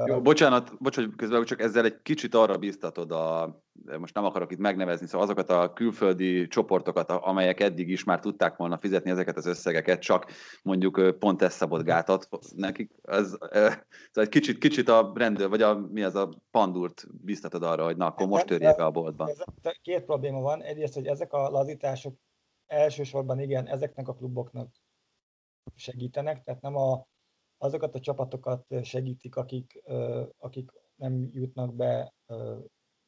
S5: jó, bocsánat, bocsánat, közben csak ezzel egy kicsit arra biztatod, a, most nem akarok itt megnevezni, szóval azokat a külföldi csoportokat, amelyek eddig is már tudták volna fizetni ezeket az összegeket, csak mondjuk pont ezt szabott gátat nekik, ez, ez egy kicsit, kicsit a rendőr, vagy a, mi az a pandurt biztatod arra, hogy na, akkor most törjék be a boltba.
S4: Ez, két probléma van. Egyrészt, hogy ezek a lazítások elsősorban igen, ezeknek a kluboknak segítenek, tehát nem a azokat a csapatokat segítik, akik, akik nem jutnak be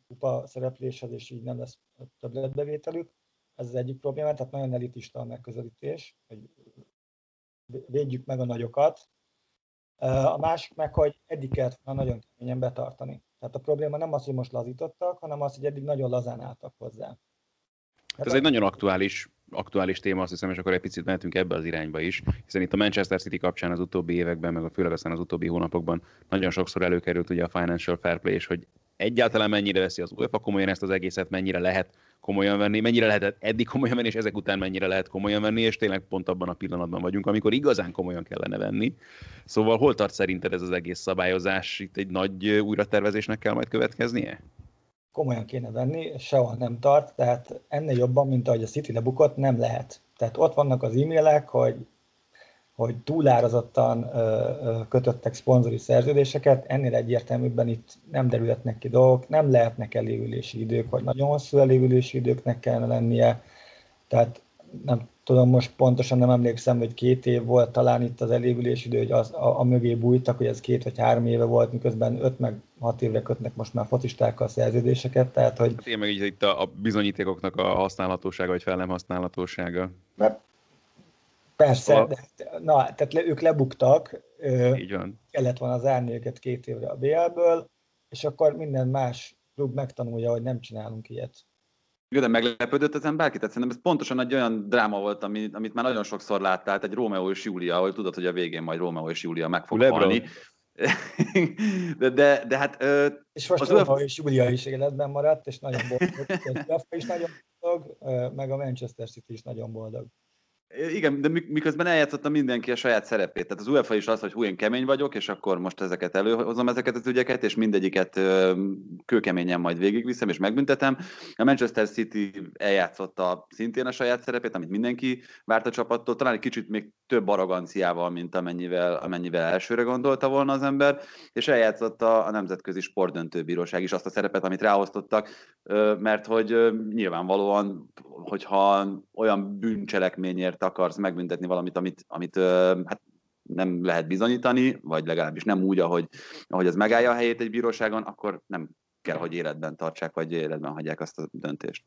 S4: kupa szerepléshez, és így nem lesz többletbevételük. Ez az egyik probléma, tehát nagyon elitista a megközelítés, hogy védjük meg a nagyokat. A másik meg, hogy eddig kellett volna nagyon keményen betartani. Tehát a probléma nem az, hogy most lazítottak, hanem az, hogy eddig nagyon lazán álltak hozzá.
S3: Hát ez egy nagyon aktuális, aktuális téma, azt hiszem, és akkor egy picit mehetünk ebbe az irányba is, hiszen itt a Manchester City kapcsán az utóbbi években, meg a főleg aztán az utóbbi hónapokban nagyon sokszor előkerült ugye a financial fair play, és hogy egyáltalán mennyire veszi az UEFA komolyan ezt az egészet, mennyire lehet komolyan venni, mennyire lehet eddig komolyan venni, és ezek után mennyire lehet komolyan venni, és tényleg pont abban a pillanatban vagyunk, amikor igazán komolyan kellene venni. Szóval hol tart szerinted ez az egész szabályozás? Itt egy nagy újratervezésnek kell majd következnie?
S4: Komolyan kéne venni, sehol nem tart, tehát ennél jobban, mint ahogy a City lebukott, nem lehet. Tehát ott vannak az e-mailek, hogy, hogy túlárazottan ö, ö, kötöttek szponzori szerződéseket, ennél egyértelműbben itt nem derülhetnek ki dolgok, nem lehetnek elévülési idők, vagy nagyon hosszú elévülési időknek kellene lennie, tehát nem tudom, most pontosan nem emlékszem, hogy két év volt talán itt az elévülési idő, hogy az, a, a mögé bújtak, hogy ez két vagy három éve volt, miközben öt meg hat évre kötnek most már focistákkal szerződéseket, tehát hogy...
S3: Hát én meg így itt a, a bizonyítékoknak a használhatósága, vagy fel nem használhatósága. Mert
S4: persze, a... de, na, tehát le, ők lebuktak,
S3: így van.
S4: kellett volna zárni őket két évre a BL-ből, és akkor minden más klub megtanulja, hogy nem csinálunk ilyet.
S5: Jó, de meglepődött ezen bárki? Tehát szerintem ez pontosan egy olyan dráma volt, amit, amit már nagyon sokszor láttál, egy Rómeó és Júlia, ahol tudod, hogy a végén majd Rómeó és Júlia meg fog Lebron. halni. *laughs* de, de, de hát... Ö,
S4: és most Rómeó és Júlia is életben maradt, és nagyon boldog. A is nagyon boldog, meg a Manchester City is nagyon boldog.
S5: Igen, de miközben eljátszotta mindenki a saját szerepét. Tehát az UEFA is az, hogy hú, én kemény vagyok, és akkor most ezeket előhozom, ezeket az ügyeket, és mindegyiket kőkeményen majd végigviszem, és megbüntetem. A Manchester City eljátszotta szintén a saját szerepét, amit mindenki várt a csapattól, talán egy kicsit még több arroganciával, mint amennyivel, amennyivel elsőre gondolta volna az ember, és eljátszotta a Nemzetközi Sportdöntőbíróság is azt a szerepet, amit ráosztottak, mert hogy nyilvánvalóan, hogyha olyan bűncselekményért akarsz megbüntetni valamit, amit, amit hát nem lehet bizonyítani, vagy legalábbis nem úgy, ahogy, ahogy az megállja a helyét egy bíróságon, akkor nem kell, hogy életben tartsák, vagy életben hagyják azt a döntést.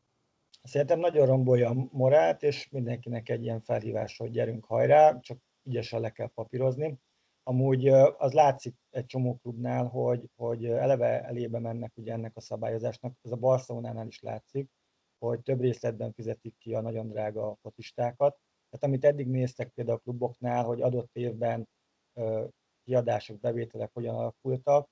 S4: Szerintem nagyon rombolja a morát, és mindenkinek egy ilyen felhívás, hogy gyerünk hajrá, csak ügyesen le kell papírozni. Amúgy az látszik egy csomó klubnál, hogy, hogy eleve elébe mennek ugye ennek a szabályozásnak, ez a Barcelonánál is látszik, hogy több részletben fizetik ki a nagyon drága fotistákat, Tehát amit eddig néztek például a kluboknál, hogy adott évben kiadások, bevételek hogyan alakultak,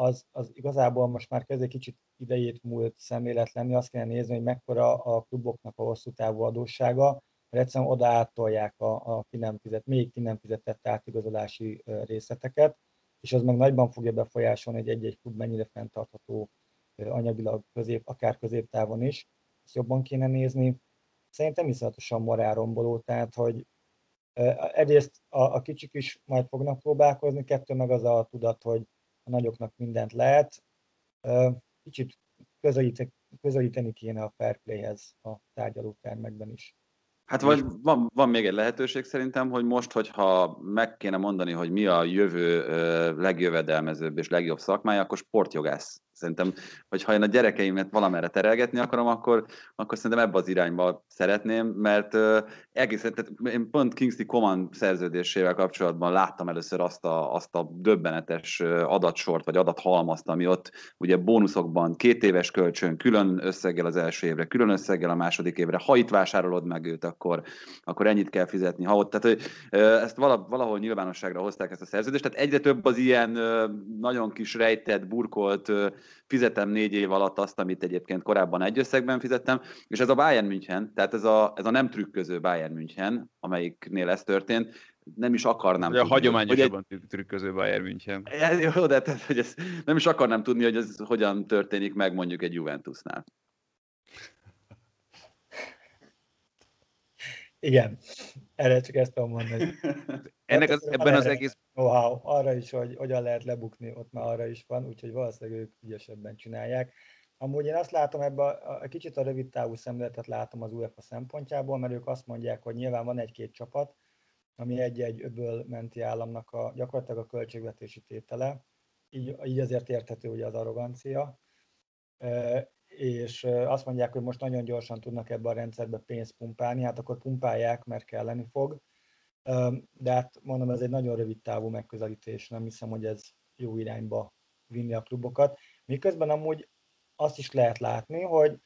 S4: az, az igazából most már kezd kicsit idejét múlt szemlélet lenni, azt kellene nézni, hogy mekkora a kluboknak a hosszú távú adóssága, mert egyszerűen oda áttolják a, a ki nem fizet, még ki nem fizetett átigazolási részleteket, és az meg nagyban fogja befolyásolni, hogy egy-egy klub mennyire fenntartható anyagilag közép, akár középtávon is. Ezt jobban kéne nézni. Szerintem iszonyatosan morálromboló, tehát hogy egyrészt a, a kicsik is majd fognak próbálkozni, kettő meg az a tudat, hogy a nagyoknak mindent lehet. Kicsit közelíteni, közelíteni kéne a fair playhez a tárgyalótermekben is.
S5: Hát vagy van, van még egy lehetőség szerintem, hogy most, hogyha meg kéne mondani, hogy mi a jövő legjövedelmezőbb és legjobb szakmája, akkor sportjogász Szerintem, hogy ha én a gyerekeimet valamerre terelgetni akarom, akkor, akkor szerintem ebbe az irányba szeretném, mert uh, egészen, tehát én pont Kingsley Coman szerződésével kapcsolatban láttam először azt a, azt a döbbenetes adatsort, vagy adathalmazt, ami ott ugye bónuszokban két éves kölcsön, külön összeggel az első évre, külön összeggel a második évre, ha itt vásárolod meg őt, akkor, akkor ennyit kell fizetni. Ha ott, tehát hogy, ezt valahol nyilvánosságra hozták ezt a szerződést, tehát egyre több az ilyen nagyon kis rejtett, burkolt fizetem négy év alatt azt, amit egyébként korábban egy összegben fizettem, és ez a Bayern München, tehát ez a, ez a nem trükköző Bayern München, amelyiknél ez történt, nem is akarnám
S3: tudni. A hagyományosabban egy... trükköző Bayern München.
S5: Jó, de tehát, hogy ez, nem is akarnám tudni, hogy ez hogyan történik meg mondjuk egy Juventusnál.
S4: Igen, erre csak ezt tudom mondani. *laughs*
S3: Ennek az, ebben az egész...
S4: Wow, arra is, hogy hogyan lehet lebukni, ott már arra is van, úgyhogy valószínűleg ők ügyesebben csinálják. Amúgy én azt látom ebben, a, a kicsit a rövid távú szemléletet látom az UEFA szempontjából, mert ők azt mondják, hogy nyilván van egy-két csapat, ami egy-egy öböl menti államnak a, gyakorlatilag a költségvetési tétele, így, így azért érthető ugye az arrogancia, és azt mondják, hogy most nagyon gyorsan tudnak ebbe a rendszerbe pénzt pumpálni, hát akkor pumpálják, mert kelleni fog, de hát mondom, ez egy nagyon rövid távú megközelítés, nem hiszem, hogy ez jó irányba vinni a klubokat. Miközben amúgy azt is lehet látni, hogy,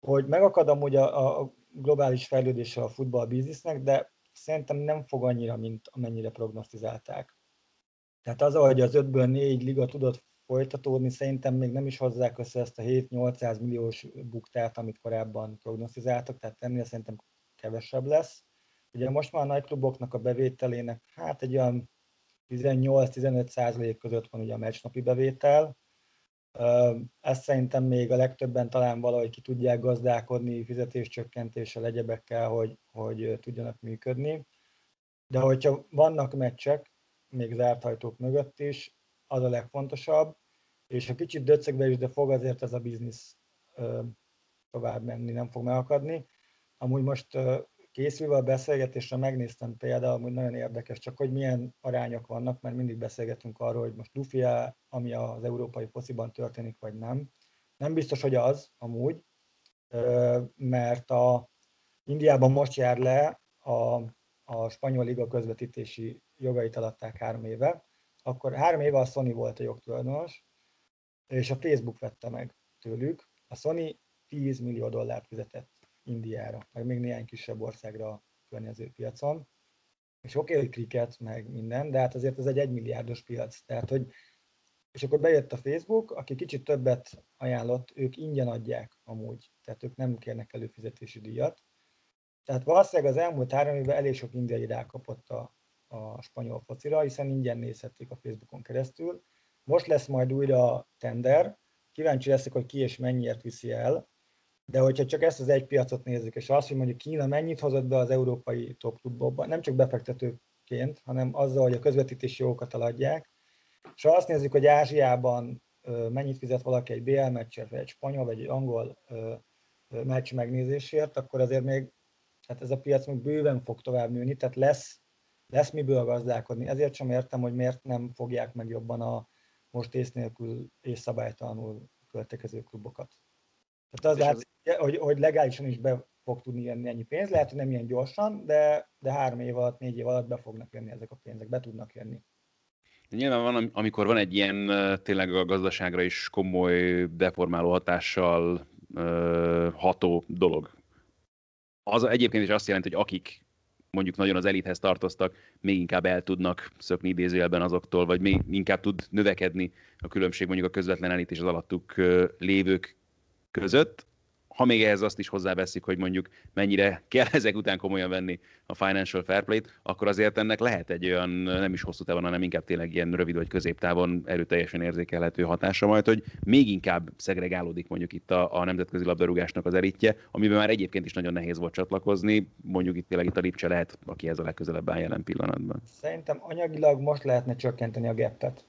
S4: hogy megakad amúgy a, a globális fejlődése a futball biznisznek, de szerintem nem fog annyira, mint amennyire prognosztizálták. Tehát az, hogy az 5-ből 4 liga tudott folytatódni, szerintem még nem is hozzák össze ezt a 7-800 milliós buktát, amit korábban prognosztizáltak, tehát ennél szerintem kevesebb lesz. Ugye most már a nagy kluboknak a bevételének hát egy olyan 18-15 százalék között van ugye a meccsnapi bevétel. Ezt szerintem még a legtöbben talán valahogy ki tudják gazdálkodni fizetéscsökkentéssel, egyebekkel, hogy, hogy tudjanak működni. De hogyha vannak meccsek, még zárt hajtók mögött is, az a legfontosabb, és ha kicsit döcegbe is, de fog azért ez a biznisz tovább menni, nem fog megakadni. Amúgy most készülve a beszélgetésre megnéztem például, hogy nagyon érdekes, csak hogy milyen arányok vannak, mert mindig beszélgetünk arról, hogy most Lufia, ami az európai fociban történik, vagy nem. Nem biztos, hogy az amúgy, mert a Indiában most jár le a, a spanyol liga közvetítési jogait alatták három éve, akkor három éve a Sony volt a jogtulajdonos, és a Facebook vette meg tőlük. A Sony 10 millió dollárt fizetett Indiára, meg még néhány kisebb országra a környező piacon. És oké, okay, hogy kriket, meg minden, de hát azért ez egy egymilliárdos piac. Tehát, hogy és akkor bejött a Facebook, aki kicsit többet ajánlott, ők ingyen adják amúgy, tehát ők nem kérnek előfizetési díjat. Tehát valószínűleg az elmúlt három évben elég sok indiai rákapott a, a spanyol focira, hiszen ingyen nézhették a Facebookon keresztül. Most lesz majd újra tender, kíváncsi leszek, hogy ki és mennyiért viszi el, de hogyha csak ezt az egy piacot nézzük, és azt, hogy mondjuk Kína mennyit hozott be az európai top klubokba, nem csak befektetőként, hanem azzal, hogy a közvetítési jogokat eladják, és ha azt nézzük, hogy Ázsiában mennyit fizet valaki egy BL meccsért, vagy egy spanyol, vagy egy angol meccs megnézésért, akkor azért még hát ez a piac még bőven fog tovább nőni, tehát lesz, lesz miből gazdálkodni. Ezért sem értem, hogy miért nem fogják meg jobban a most ész nélkül és szabálytalanul költekező klubokat. Tehát az látszik, az... hogy, hogy legálisan is be fog tudni jönni ennyi pénz. Lehet, hogy nem ilyen gyorsan, de, de három év alatt, négy év alatt be fognak jönni ezek a pénzek, be tudnak jönni.
S3: Nyilván van, amikor van egy ilyen tényleg a gazdaságra is komoly deformáló hatással ható dolog. Az egyébként is azt jelenti, hogy akik mondjuk nagyon az elithez tartoztak, még inkább el tudnak szökni idézőjelben azoktól, vagy még inkább tud növekedni a különbség mondjuk a közvetlen elit és az alattuk lévők között ha még ehhez azt is hozzáveszik, hogy mondjuk mennyire kell *laughs* ezek után komolyan venni a financial fair play-t, akkor azért ennek lehet egy olyan nem is hosszú távon, hanem inkább tényleg ilyen rövid vagy középtávon erőteljesen érzékelhető hatása majd, hogy még inkább szegregálódik mondjuk itt a, a nemzetközi labdarúgásnak az elitje, amiben már egyébként is nagyon nehéz volt csatlakozni, mondjuk itt tényleg itt a Lipcse lehet, aki ez a legközelebb áll jelen pillanatban.
S4: Szerintem anyagilag most lehetne csökkenteni a geppet,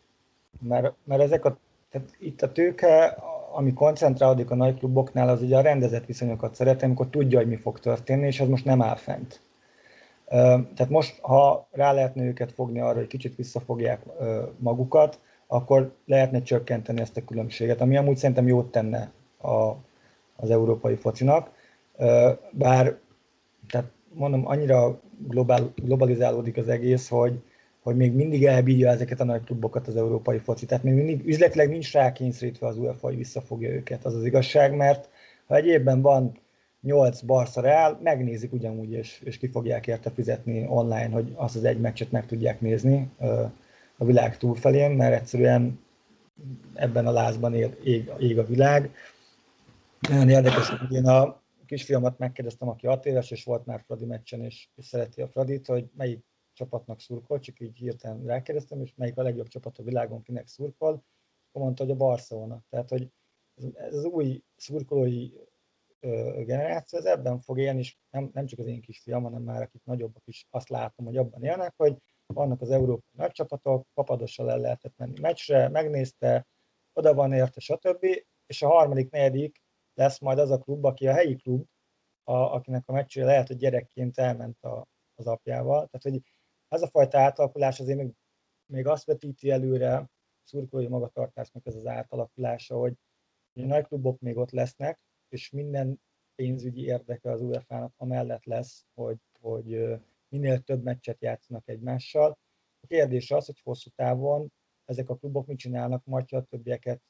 S4: mert, mert ezek a, tehát itt a tőke ami koncentrálódik a nagy kluboknál, az ugye a rendezett viszonyokat szeretem, amikor tudja, hogy mi fog történni, és az most nem áll fent. Tehát most, ha rá lehetne őket fogni arra, hogy kicsit visszafogják magukat, akkor lehetne csökkenteni ezt a különbséget, ami amúgy szerintem jót tenne a, az európai focinak. Bár, tehát mondom, annyira globál, globalizálódik az egész, hogy, hogy még mindig elbírja ezeket a nagy klubokat az európai foci. Tehát még mindig üzletileg nincs rákényszerítve az UEFA, hogy visszafogja őket. Az az igazság, mert ha egy van 8 Barca Real, megnézik ugyanúgy, és, és ki fogják érte fizetni online, hogy azt az egy meccset meg tudják nézni a világ túlfelén, mert egyszerűen ebben a lázban ég, ég, ég a világ. Nagyon érdekes, hogy én a kisfiamat megkérdeztem, aki 6 éves, és volt már Fradi meccsen, és, és szereti a Fradit, hogy melyik csapatnak szurkol, csak így hirtelen rákérdeztem, és melyik a legjobb csapat a világon, kinek szurkol, akkor mondta, hogy a Barcelona. Tehát, hogy ez az új szurkolói generáció, ez ebben fog élni, és nem, nem csak az én kisfiam, hanem már akik nagyobbak is azt látom, hogy abban élnek, hogy vannak az európai nagy csapatok, papadossal el lehetett menni meccsre, megnézte, oda van érte, stb. És a harmadik, negyedik lesz majd az a klub, aki a helyi klub, a, akinek a meccsére lehet, hogy gyerekként elment a, az apjával. Tehát, hogy ez a fajta átalakulás azért még, még azt vetíti előre szurkolói magatartásnak ez az átalakulása, hogy a nagy klubok még ott lesznek, és minden pénzügyi érdeke az UEFA-nak amellett lesz, hogy, hogy minél több meccset játszanak egymással. A kérdés az, hogy hosszú távon ezek a klubok mit csinálnak, majd a többieket,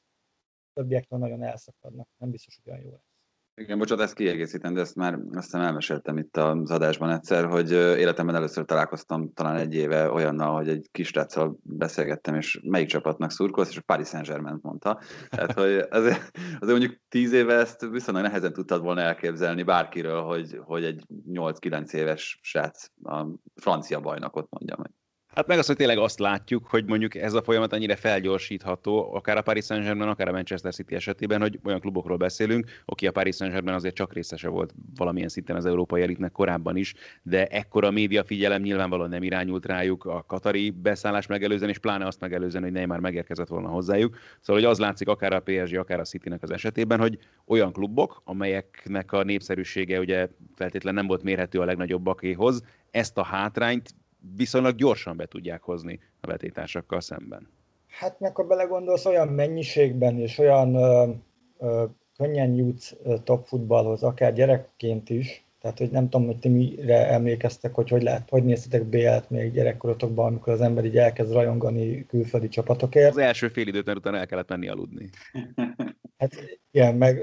S4: többiektől nagyon elszakadnak. Nem biztos, hogy olyan jó lesz.
S5: Igen, bocsánat, ezt kiegészítem, de ezt már azt elmeséltem itt az adásban egyszer, hogy életemben először találkoztam talán egy éve olyannal, hogy egy kis ráccal beszélgettem, és melyik csapatnak szurkolsz, és a Paris Saint-Germain mondta. Tehát, hogy azért, azért mondjuk tíz éve ezt viszonylag nehezen tudtad volna elképzelni bárkiről, hogy, hogy egy 8-9 éves srác a francia bajnokot mondja meg.
S3: Hát meg azt, hogy tényleg azt látjuk, hogy mondjuk ez a folyamat annyira felgyorsítható, akár a Paris Saint-Germain, akár a Manchester City esetében, hogy olyan klubokról beszélünk, oké, a Paris Saint-Germain azért csak részese volt valamilyen szinten az európai elitnek korábban is, de ekkora média figyelem nyilvánvalóan nem irányult rájuk a katari beszállás megelőzően, és pláne azt megelőzően, hogy Neymar megérkezett volna hozzájuk. Szóval, hogy az látszik akár a PSG, akár a Citynek az esetében, hogy olyan klubok, amelyeknek a népszerűsége ugye feltétlenül nem volt mérhető a legnagyobbakéhoz, ezt a hátrányt viszonylag gyorsan be tudják hozni a vetétársakkal szemben.
S4: Hát meg ha belegondolsz, olyan mennyiségben és olyan ö, ö, könnyen jutsz top futballhoz, akár gyerekként is, tehát hogy nem tudom, hogy ti mire emlékeztek, hogy hogy, lehet, hogy néztetek BL-t még gyerekkorotokban, amikor az ember így elkezd rajongani külföldi csapatokért.
S3: Az első fél időt, mert utána el kellett menni aludni. *laughs*
S4: Hát igen, meg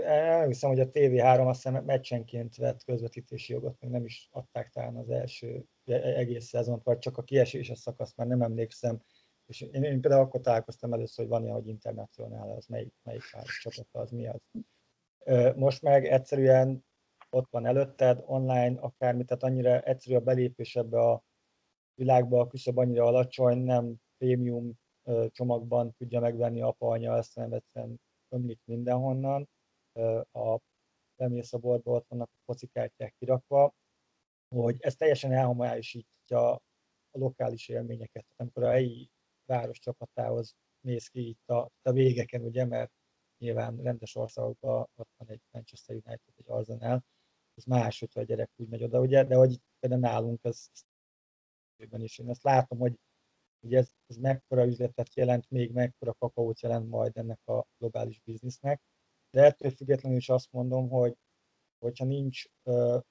S4: hiszem, hogy a TV3 azt hiszem meccsenként vett közvetítési jogot, még nem is adták talán az első e-, egész szezont, vagy csak a kieséses szakasz, már nem emlékszem. És én, én például akkor találkoztam először, hogy van ilyen, hogy internacionál, az melyik, melyik csapat, az mi az. Most meg egyszerűen ott van előtted, online, akármi, tehát annyira egyszerű a belépés ebbe a világba, a küszöb annyira alacsony, nem prémium csomagban tudja megvenni apa, anya, ezt nem egyszerűen ömlik mindenhonnan. A bemész a boltba, ott vannak a focikártyák kirakva, hogy ez teljesen elhomályosítja a lokális élményeket. Amikor a helyi város csapatához néz ki itt a, a végeken, ugye, mert nyilván rendes országokban ott van egy Manchester United, egy Arsenal, ez más, hogyha a gyerek úgy megy oda, ugye, de hogy például nálunk ez, ez is én ezt látom, hogy hogy ez, ez mekkora üzletet jelent, még mekkora kakaót jelent majd ennek a globális biznisznek. De ettől függetlenül is azt mondom, hogy hogyha nincs, uh,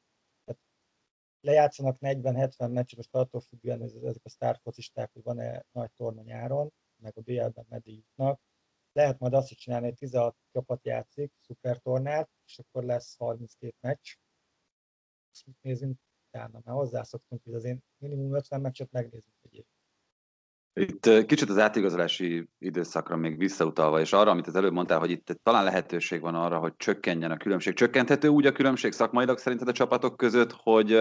S4: lejátszanak 40-70 meccset, most attól függően ez, ezek a sztárfocisták, hogy van-e nagy torna nyáron, meg a BL-ben meddig jutnak, lehet majd azt is csinálni, hogy 16 csapat játszik, szupertornát, és akkor lesz 32 meccs. Ezt nézzünk, utána, mert hozzászoktunk, hogy azért minimum 50 meccset megnézünk
S5: itt kicsit az átigazolási időszakra még visszautalva, és arra, amit az előbb mondtál, hogy itt talán lehetőség van arra, hogy csökkenjen a különbség. Csökkenthető úgy a különbség szakmailag szerinted a csapatok között, hogy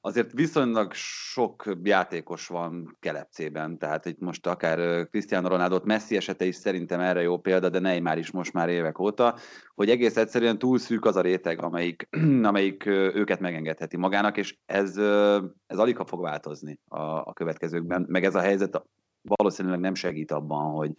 S5: azért viszonylag sok játékos van kelepcében, tehát itt most akár Cristiano Ronaldo, Messi esete is szerintem erre jó példa, de Neymar is most már évek óta, hogy egész egyszerűen túl szűk az a réteg, amelyik, *clears throat* amelyik őket megengedheti magának, és ez, ez alig fog változni a, a következőkben, meg ez a helyzet valószínűleg nem segít abban, hogy,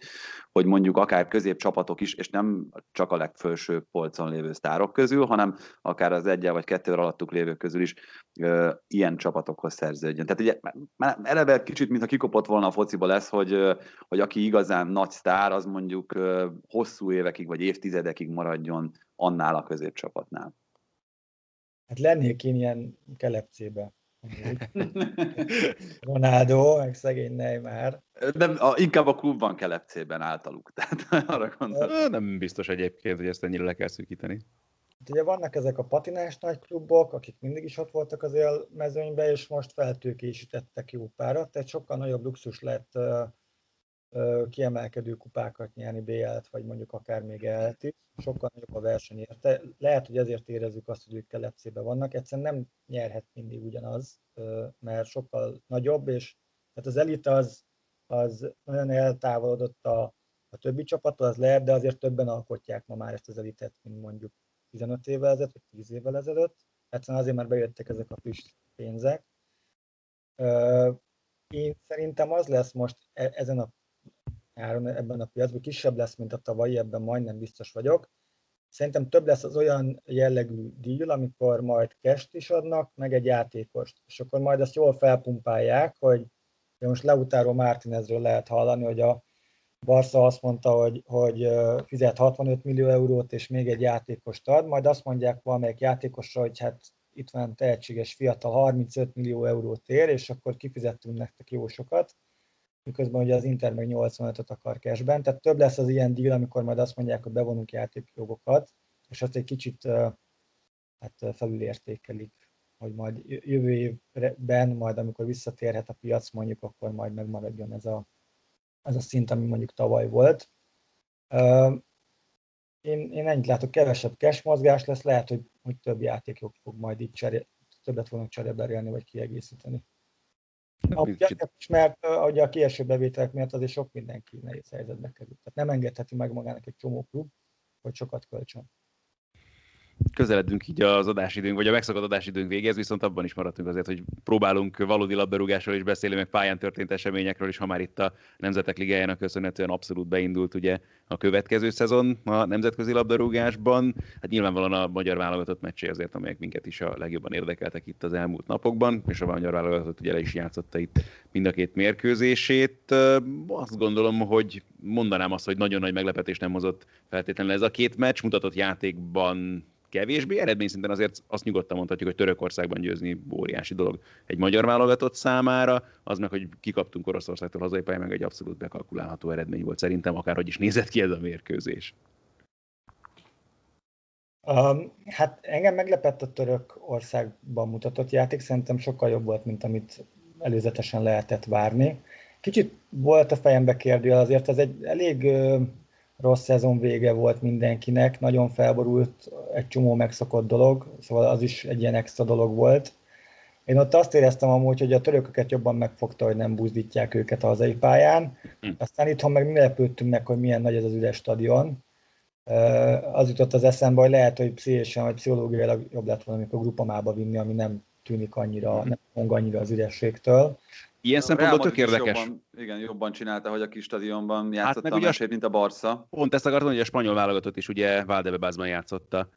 S5: hogy mondjuk akár középcsapatok is, és nem csak a legfelső polcon lévő sztárok közül, hanem akár az egyel vagy kettő alattuk lévők közül is ö, ilyen csapatokhoz szerződjön. Tehát ugye már eleve kicsit, mintha kikopott volna a fociba lesz, hogy, hogy aki igazán nagy sztár, az mondjuk ö, hosszú évekig vagy évtizedekig maradjon annál a középcsapatnál.
S4: Hát lennék én ilyen kelepcébe. *laughs* Ronaldo, meg szegény Neymar.
S5: Nem, a, inkább a klubban kelepcében általuk, *laughs* tehát arra gondolom.
S3: Nem biztos egyébként, hogy ezt ennyire le kell szűkíteni.
S4: Hát ugye vannak ezek a patinás nagy klubok, akik mindig is ott voltak az élmezőnyben, és most feltőkésítettek jó párat, tehát sokkal nagyobb luxus lett kiemelkedő kupákat nyerni, BL-t, vagy mondjuk akár még EL-t is. Sokkal nagyobb a verseny érte. Lehet, hogy ezért érezzük azt, hogy ők kelepcébe vannak. Egyszerűen nem nyerhet mindig ugyanaz, mert sokkal nagyobb, és tehát az elit az, az nagyon eltávolodott a, a többi csapat, az lehet, de azért többen alkotják ma már ezt az elitet, mint mondjuk 15 évvel ezelőtt, vagy 10 évvel ezelőtt. Egyszerűen azért, mert bejöttek ezek a friss pénzek. Én szerintem az lesz most e, ezen a áron ebben a piacban, kisebb lesz, mint a tavalyi, ebben majdnem biztos vagyok. Szerintem több lesz az olyan jellegű deal, amikor majd kest is adnak, meg egy játékost. És akkor majd azt jól felpumpálják, hogy most Leutaro Martinezről lehet hallani, hogy a Barca azt mondta, hogy, hogy fizet 65 millió eurót, és még egy játékost ad, majd azt mondják valamelyik játékosra, hogy hát itt van tehetséges fiatal, 35 millió eurót ér, és akkor kifizettünk nektek jó sokat miközben ugye az Inter meg 85-öt akar cashben, tehát több lesz az ilyen deal, amikor majd azt mondják, hogy bevonunk játékjogokat, és azt egy kicsit hát felülértékelik, hogy majd jövő évben, majd amikor visszatérhet a piac mondjuk, akkor majd megmaradjon ez a, ez a szint, ami mondjuk tavaly volt. Én, én ennyit látok, kevesebb cash mozgás lesz, lehet, hogy, hogy több játékok fog majd így cseré, többet fognak cseréberélni, vagy kiegészíteni. Azért is, mert ugye a kieső bevételek miatt azért sok mindenki nehéz helyzetbe került. Tehát nem engedheti meg magának egy csomó klub, hogy sokat költsön
S3: közeledünk így az adásidőnk, vagy a megszakadt adásidőnk végéhez, viszont abban is maradtunk azért, hogy próbálunk valódi labdarúgásról is beszélni, meg pályán történt eseményekről is, ha már itt a Nemzetek Ligájának köszönhetően abszolút beindult ugye a következő szezon a nemzetközi labdarúgásban. Hát nyilvánvalóan a magyar válogatott meccsé azért, amelyek minket is a legjobban érdekeltek itt az elmúlt napokban, és a magyar válogatott ugye le is játszotta itt mind a két mérkőzését. Azt gondolom, hogy mondanám azt, hogy nagyon nagy meglepetés nem hozott feltétlenül ez a két meccs, mutatott játékban kevésbé. Eredmény szinten azért azt nyugodtan mondhatjuk, hogy Törökországban győzni óriási dolog egy magyar válogatott számára, az meg, hogy kikaptunk Oroszországtól hazai pályán, meg egy abszolút bekalkulálható eredmény volt szerintem, akárhogy is nézett ki ez a mérkőzés.
S4: Um, hát engem meglepett a török országban mutatott játék, szerintem sokkal jobb volt, mint amit előzetesen lehetett várni. Kicsit volt a fejembe kérdő, azért ez egy elég rossz szezon vége volt mindenkinek, nagyon felborult egy csomó megszokott dolog, szóval az is egy ilyen extra dolog volt. Én ott azt éreztem amúgy, hogy a törököket jobban megfogta, hogy nem buzdítják őket a hazai pályán. Hm. Aztán itthon meg mi lepődtünk meg, hogy milyen nagy ez az üres stadion. Az jutott az eszembe, hogy lehet, hogy pszichésen vagy pszichológiailag jobb lett volna, amikor grupamába vinni, ami nem tűnik annyira, hm. nem hang annyira az ürességtől.
S3: Ilyen szempontból tök érdekes.
S5: Jobban, igen, jobban csinálta, hogy a kis stadionban játszott hát a mesét, mint a Barca.
S3: Pont ezt akartam, hogy a spanyol válogatott is ugye Valdebebázban játszotta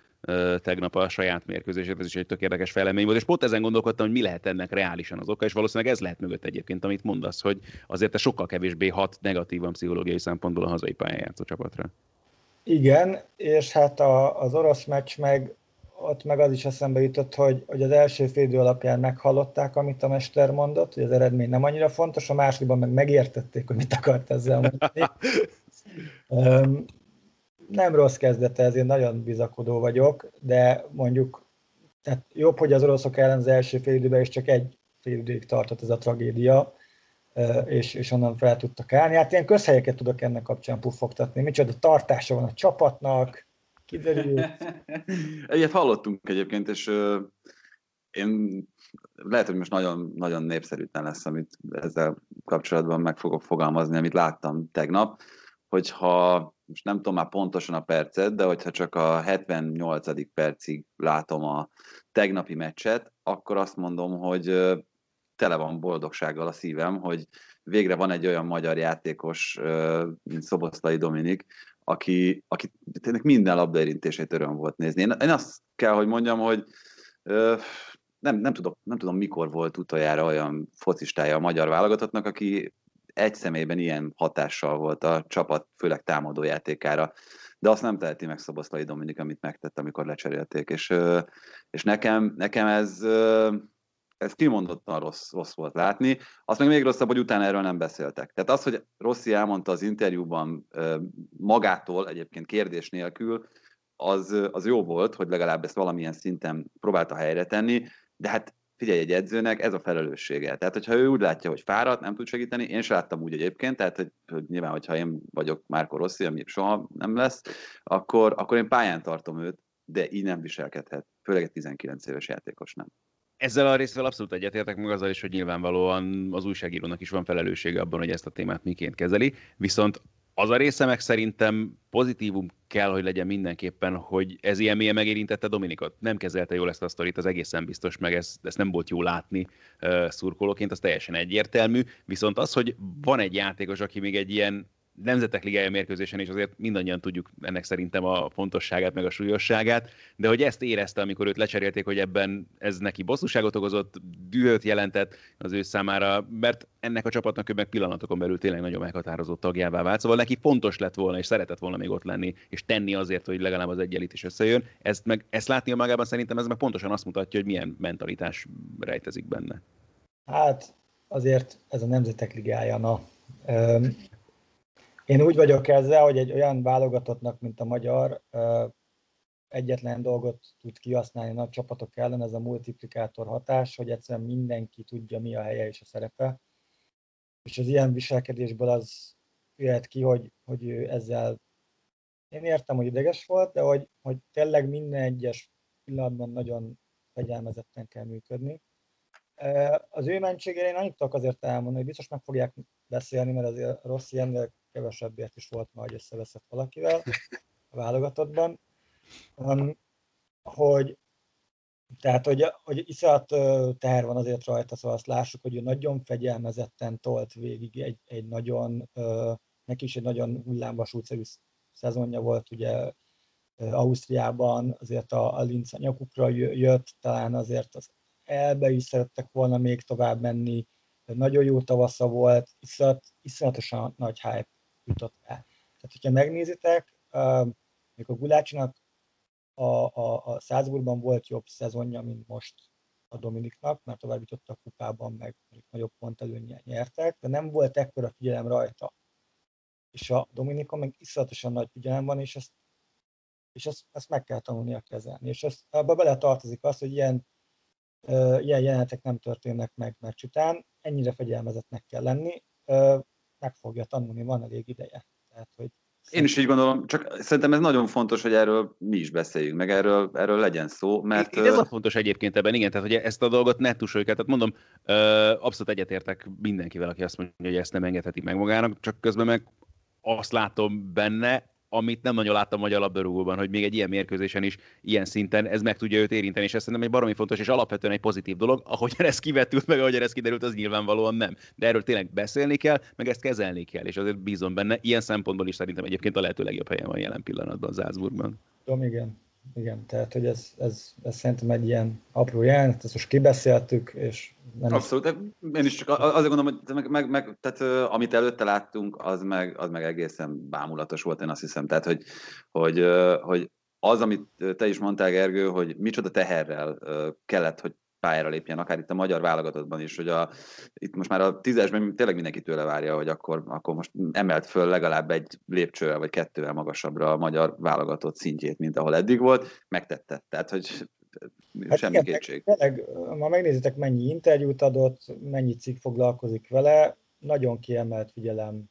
S3: tegnap a saját mérkőzését, ez is egy tök érdekes felemény volt, és pont ezen gondolkodtam, hogy mi lehet ennek reálisan az oka, és valószínűleg ez lehet mögött egyébként, amit mondasz, hogy azért te sokkal kevésbé hat negatívan pszichológiai szempontból a hazai pályán játszó csapatra.
S4: Igen, és hát a, az orosz meccs meg ott meg az is eszembe jutott, hogy, hogy az első félidő alapján meghallották, amit a mester mondott, hogy az eredmény nem annyira fontos, a másodikban meg megértették, hogy mit akart ezzel mondani. *laughs* nem rossz kezdete, ezért nagyon bizakodó vagyok, de mondjuk tehát jobb, hogy az oroszok ellen az első fél időben is csak egy fél időig tartott ez a tragédia, és, és onnan fel tudtak állni. Hát ilyen közhelyeket tudok ennek kapcsán puffogtatni. Micsoda tartása van a csapatnak, kiderül. *laughs*
S5: Egyet hallottunk egyébként, és én lehet, hogy most nagyon, nagyon népszerűtlen lesz, amit ezzel kapcsolatban meg fogok fogalmazni, amit láttam tegnap, hogyha most nem tudom már pontosan a percet, de hogyha csak a 78. percig látom a tegnapi meccset, akkor azt mondom, hogy tele van boldogsággal a szívem, hogy végre van egy olyan magyar játékos, mint Szoboszlai Dominik, aki, aki tényleg minden labdaérintését öröm volt nézni. Én, én azt kell, hogy mondjam, hogy nem, nem, tudom, nem tudom, mikor volt utoljára olyan focistája a magyar válogatottnak, aki egy személyben ilyen hatással volt a csapat, főleg támadó játékára. De azt nem teheti meg Szoboszlai Dominik, amit megtett, amikor lecserélték. És, és nekem, nekem ez, ez kimondottan rossz, rossz volt látni. Azt meg még rosszabb, hogy utána erről nem beszéltek. Tehát az, hogy Rossi elmondta az interjúban magától, egyébként kérdés nélkül, az, az jó volt, hogy legalább ezt valamilyen szinten próbálta helyre tenni, de hát figyelj, egy edzőnek ez a felelőssége. Tehát, hogyha ő úgy látja, hogy fáradt, nem tud segíteni, én sem láttam úgy egyébként, tehát, hogy, hogy nyilván, hogyha én vagyok Márko Rossi, ami soha nem lesz, akkor, akkor én pályán tartom őt, de így nem viselkedhet. Főleg egy 19 éves játékos nem.
S3: Ezzel a részvel abszolút egyetértek meg azzal is, hogy nyilvánvalóan az újságírónak is van felelőssége abban, hogy ezt a témát miként kezeli, viszont az a része meg szerintem pozitívum kell, hogy legyen mindenképpen, hogy ez ilyen mélyen megérintette Dominikot. Nem kezelte jól ezt a sztorit, az egészen biztos, meg ezt, ezt nem volt jó látni uh, szurkolóként, az teljesen egyértelmű. Viszont az, hogy van egy játékos, aki még egy ilyen nemzetek ligája mérkőzésen, és azért mindannyian tudjuk ennek szerintem a fontosságát, meg a súlyosságát, de hogy ezt érezte, amikor őt lecserélték, hogy ebben ez neki bosszúságot okozott, dühöt jelentett az ő számára, mert ennek a csapatnak ő meg pillanatokon belül tényleg nagyon meghatározó tagjává vált, szóval neki fontos lett volna, és szeretett volna még ott lenni, és tenni azért, hogy legalább az egyenlít is összejön. Ezt, meg, ezt látni a magában szerintem ez meg pontosan azt mutatja, hogy milyen mentalitás rejtezik benne.
S4: Hát azért ez a Nemzetek Ligája, na. Én úgy vagyok ezzel, hogy egy olyan válogatottnak, mint a magyar, egyetlen dolgot tud kihasználni nagy csapatok ellen, ez a multiplikátor hatás, hogy egyszerűen mindenki tudja, mi a helye és a szerepe. És az ilyen viselkedésből az jöhet ki, hogy, hogy ő ezzel én értem, hogy ideges volt, de hogy, hogy tényleg minden egyes pillanatban nagyon fegyelmezetten kell működni. Az ő mentségére én annyit tudok azért elmondani, hogy biztos meg fogják beszélni, mert azért rossz ennél kevesebbért is volt ma, hogy összeveszett valakivel a válogatottban, um, hogy tehát, hogy, hogy iszonyat teher van azért rajta, szóval azt lássuk, hogy ő nagyon fegyelmezetten tolt végig egy, egy nagyon, neki is egy nagyon hullámvasútszerű szezonja volt, ugye Ausztriában, azért a, a Linz nyakukra jött, talán azért az elbe is szerettek volna még tovább menni, nagyon jó tavasza volt, iszonyat, iszonyatosan nagy hype jutott el. Tehát, hogyha megnézitek, mikor Gulácsinak a, a, a Salzburgban volt jobb szezonja, mint most a Dominiknak, mert tovább jutott a kupában, meg nagyobb pont előnye nyertek, de nem volt ekkora figyelem rajta. És a Dominikon meg iszonyatosan nagy figyelem van, és ezt, és ezt, ezt meg kell tanulnia kezelni. És ezt, abba bele tartozik az, hogy ilyen, uh, ilyen jelenetek nem történnek meg meccs után, ennyire fegyelmezetnek kell lenni, meg fogja tanulni, van elég ideje. Tehát, hogy
S5: én is így gondolom, csak szerintem ez nagyon fontos, hogy erről mi is beszéljünk, meg erről, erről legyen szó, mert...
S3: Itt ez a fontos egyébként ebben, igen, tehát hogy ezt a dolgot ne tusoljuk Tehát mondom, abszolút egyetértek mindenkivel, aki azt mondja, hogy ezt nem engedheti meg magának, csak közben meg azt látom benne, amit nem nagyon láttam magyar labdarúgóban, hogy még egy ilyen mérkőzésen is ilyen szinten ez meg tudja őt érinteni, és ez szerintem egy baromi fontos és alapvetően egy pozitív dolog. Ahogyan ez kivetült, meg ahogyan ez kiderült, az nyilvánvalóan nem. De erről tényleg beszélni kell, meg ezt kezelni kell, és azért bízom benne. Ilyen szempontból is szerintem egyébként a lehető legjobb helyen van jelen pillanatban Zászburgban.
S4: Tudom, igen. Igen, tehát hogy ez, ez, ez szerintem egy ilyen apró jelenet, ezt most kibeszéltük, és
S5: nem Abszolút, én is csak azért gondolom, hogy meg, meg, meg, tehát, amit előtte láttunk, az meg, az meg egészen bámulatos volt, én azt hiszem. Tehát, hogy, hogy, hogy az, amit te is mondtál, Gergő, hogy micsoda teherrel kellett, hogy pályára lépjen, akár itt a magyar válogatottban is, hogy a, itt most már a tízesben tényleg mindenki tőle várja, hogy akkor, akkor most emelt föl legalább egy lépcsővel vagy kettővel magasabbra a magyar válogatott szintjét, mint ahol eddig volt, megtette. Tehát, hogy
S4: Hát
S5: semmi
S4: igen,
S5: kétség.
S4: Tényleg, ma megnézitek, mennyi interjút adott, mennyi cikk foglalkozik vele, nagyon kiemelt figyelem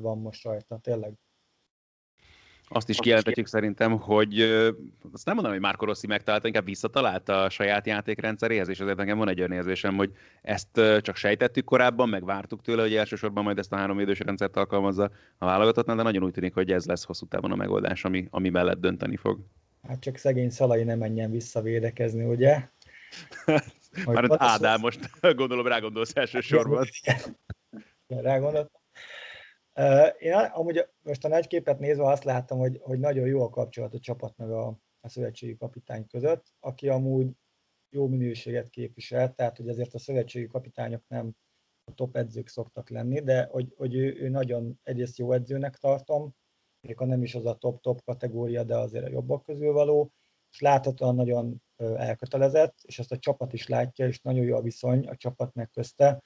S4: van most rajta, tényleg.
S3: Azt is kijelentetjük szerintem, hogy azt nem mondom, hogy Márko Rossi megtalálta, inkább visszatalálta a saját játékrendszeréhez, és azért nekem van egy olyan érzésem, hogy ezt csak sejtettük korábban, meg vártuk tőle, hogy elsősorban majd ezt a három idős rendszert alkalmazza a válogatottnál, de nagyon úgy tűnik, hogy ez lesz hosszú távon a megoldás, ami, ami mellett dönteni fog.
S4: Hát csak szegény Szalai nem menjen visszavédekezni, ugye? *laughs*
S3: Már Ádám most *laughs* gondolom rá gondolsz elsősorban. *laughs*
S4: Rá gondoltam. Én amúgy most a nagy képet nézve azt láttam, hogy, hogy nagyon jó a kapcsolat a csapat meg a, a szövetségi kapitány között, aki amúgy jó minőséget képvisel, tehát hogy azért a szövetségi kapitányok nem a top edzők szoktak lenni, de hogy, hogy ő, ő nagyon egyrészt jó edzőnek tartom, ha nem is az a top-top kategória, de azért a jobbak közül való, és láthatóan nagyon elkötelezett, és ezt a csapat is látja, és nagyon jó a viszony a csapat meg közte,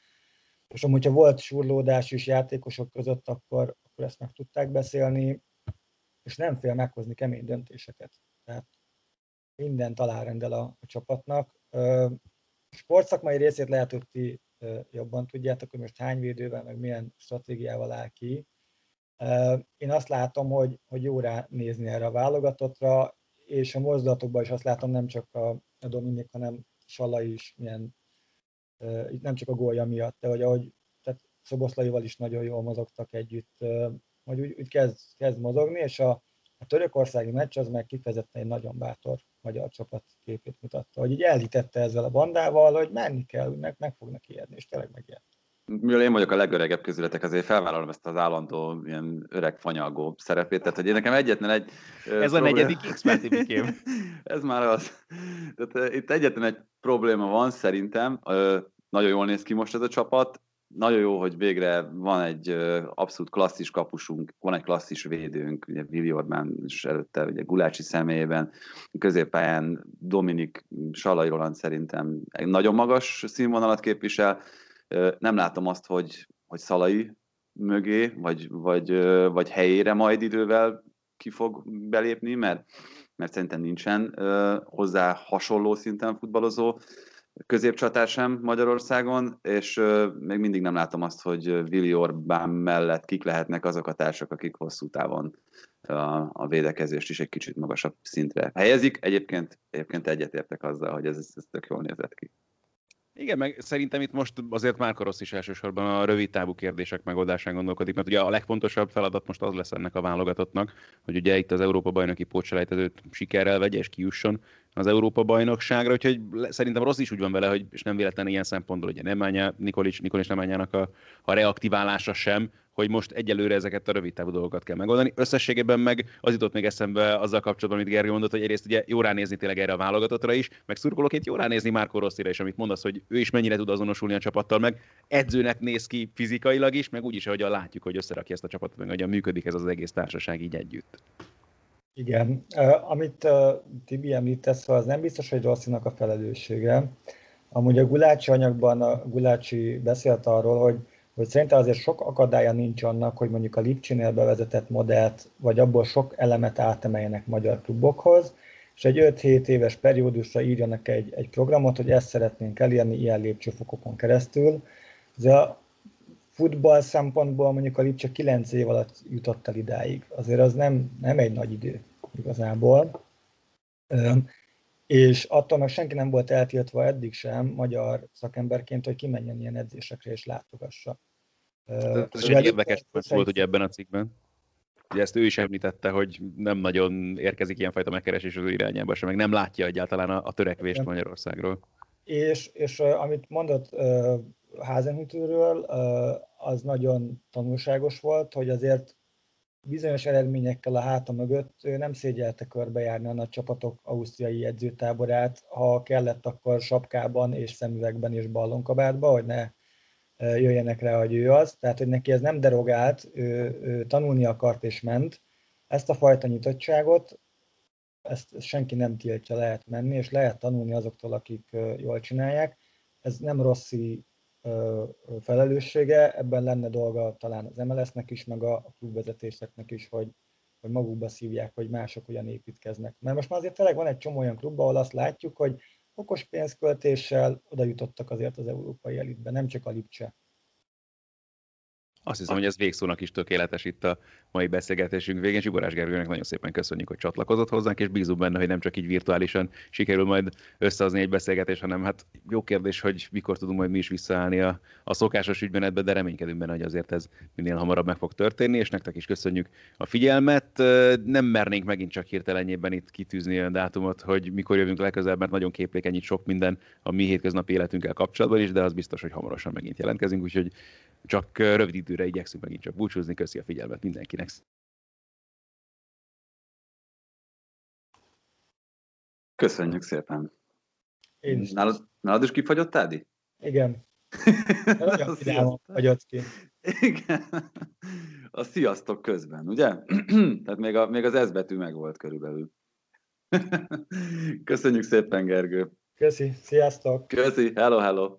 S4: és amúgy, ha volt surlódás is játékosok között, akkor, akkor ezt meg tudták beszélni, és nem fél meghozni kemény döntéseket. Tehát mindent alárendel a, a csapatnak. Sportszakmai részét lehet, hogy ti jobban tudjátok, hogy most hány védővel, meg milyen stratégiával áll ki. Én azt látom, hogy, hogy jó rá nézni erre a válogatottra, és a mozdulatokban is azt látom, nem csak a, a Dominik, hanem Sala is milyen nem csak a gólja miatt, de hogy ahogy tehát Szoboszlaival is nagyon jól mozogtak együtt, hogy úgy, úgy kezd, kezd mozogni, és a, a törökországi meccs az meg kifejezetten egy nagyon bátor magyar csapat képét mutatta, hogy így elhitette ezzel a bandával, hogy menni kell, meg, meg fognak ijedni, és tényleg megijedt.
S5: Mivel én vagyok a legöregebb közületek, azért felvállalom ezt az állandó ilyen öreg fanyalgó szerepét, tehát hogy én nekem egyetlen egy...
S3: Ez a negyedik x *laughs*
S5: Ez már az. Tehát, itt egyetlen egy probléma van szerintem, nagyon jól néz ki most ez a csapat, nagyon jó, hogy végre van egy abszolút klasszis kapusunk, van egy klasszis védőnk, ugye Vili Orbán és előtte ugye Gulácsi személyében, középpályán Dominik Salai Roland szerintem egy nagyon magas színvonalat képvisel, nem látom azt, hogy, hogy Szalai mögé, vagy, vagy, vagy helyére majd idővel ki fog belépni, mert, mert szerintem nincsen hozzá hasonló szinten futballozó középcsatár sem Magyarországon, és még mindig nem látom azt, hogy Vili Orbán mellett kik lehetnek azok a társak, akik hosszú távon a, védekezést is egy kicsit magasabb szintre helyezik. Egyébként, egyébként egyetértek azzal, hogy ez, ez tök jól nézett ki.
S3: Igen, meg szerintem itt most azért már Rossz is elsősorban a rövid távú kérdések megoldásán gondolkodik, mert ugye a legfontosabb feladat most az lesz ennek a válogatottnak, hogy ugye itt az Európa bajnoki pótselejtezőt sikerrel vegye és kijusson az Európa bajnokságra, úgyhogy szerintem Rossz is úgy van vele, hogy és nem véletlen ilyen szempontból, ugye Nemanja, Nikolic, Nikolic Nemányának a, a reaktiválása sem, hogy most egyelőre ezeket a rövid távú dolgokat kell megoldani. Összességében meg az jutott még eszembe azzal kapcsolatban, amit Gergő mondott, hogy egyrészt ugye jó ránézni tényleg erre a válogatottra is, meg szurkolóként jó ránézni Márko Rosszira is, amit mondasz, hogy ő is mennyire tud azonosulni a csapattal, meg edzőnek néz ki fizikailag is, meg úgy is, ahogy látjuk, hogy összerakja ezt a csapatot, meg hogyan működik ez az egész társaság így együtt.
S4: Igen, amit Tibi említesz, az nem biztos, hogy Rosszinak a felelőssége. Amúgy a Gulácsi anyagban a Gulácsi beszélt arról, hogy hogy szerintem azért sok akadálya nincs annak, hogy mondjuk a Lipcsinél bevezetett modellt, vagy abból sok elemet átemeljenek magyar klubokhoz, és egy 5-7 éves periódusra írjanak egy, egy programot, hogy ezt szeretnénk elérni ilyen lépcsőfokokon keresztül. A futball szempontból mondjuk a Lipcse 9 év alatt jutott el idáig. Azért az nem, nem egy nagy idő igazából. És attól meg senki nem volt eltiltva eddig sem magyar szakemberként, hogy kimenjen ilyen edzésekre és látogassa.
S3: Ez is egy érdekes volt ugye ebben a cikkben. Ugye ezt ő is említette, hogy nem nagyon érkezik ilyenfajta megkeresés az ő irányába sem, meg nem látja egyáltalán a, a törekvést Magyarországról.
S4: És, és amit mondott Házenhütőről, uh, az nagyon tanulságos volt, hogy azért bizonyos eredményekkel a háta mögött ő nem szégyelte körbejárni a nagy csapatok ausztriai edzőtáborát, ha kellett, akkor sapkában és szemüvegben és ballonkabátban, hogy ne jöjjenek rá, hogy ő az. Tehát, hogy neki ez nem derogált, ő, ő tanulni akart és ment. Ezt a fajta nyitottságot, ezt senki nem tiltja, lehet menni, és lehet tanulni azoktól, akik jól csinálják. Ez nem rosszi felelőssége, ebben lenne dolga talán az MLS-nek is, meg a klubvezetéseknek is, hogy, hogy magukba szívják, hogy mások hogyan építkeznek. Mert most már azért tényleg van egy csomó olyan klub, ahol azt látjuk, hogy okos pénzköltéssel oda jutottak azért az európai elitbe, nem csak a Lipcse.
S3: Azt hiszem, hogy ez végszónak is tökéletes itt a mai beszélgetésünk végén. Zsigorás Gergőnek nagyon szépen köszönjük, hogy csatlakozott hozzánk, és bízunk benne, hogy nem csak így virtuálisan sikerül majd összehozni egy beszélgetés, hanem hát jó kérdés, hogy mikor tudunk majd mi is visszaállni a, a szokásos ügymenetbe, de reménykedünk benne, hogy azért ez minél hamarabb meg fog történni, és nektek is köszönjük a figyelmet. Nem mernénk megint csak hirtelenjében itt kitűzni a dátumot, hogy mikor jövünk legközelebb, mert nagyon képlékeny itt sok minden a mi hétköznapi életünkkel kapcsolatban is, de az biztos, hogy hamarosan megint jelentkezünk, úgyhogy csak rövid időre igyekszünk megint csak búcsúzni. Köszi a figyelmet mindenkinek.
S5: Köszönjük szépen.
S4: Én is.
S5: Nálad, nálad is kifagyott, Tádi?
S4: Igen. *laughs* Nagyon vidáman fagyott ki.
S5: Igen. A sziasztok közben, ugye? *clears throat* Tehát még, a, még az S betű meg volt körülbelül. *laughs* Köszönjük szépen, Gergő.
S4: Köszi, sziasztok!
S5: Köszi, hello, hello.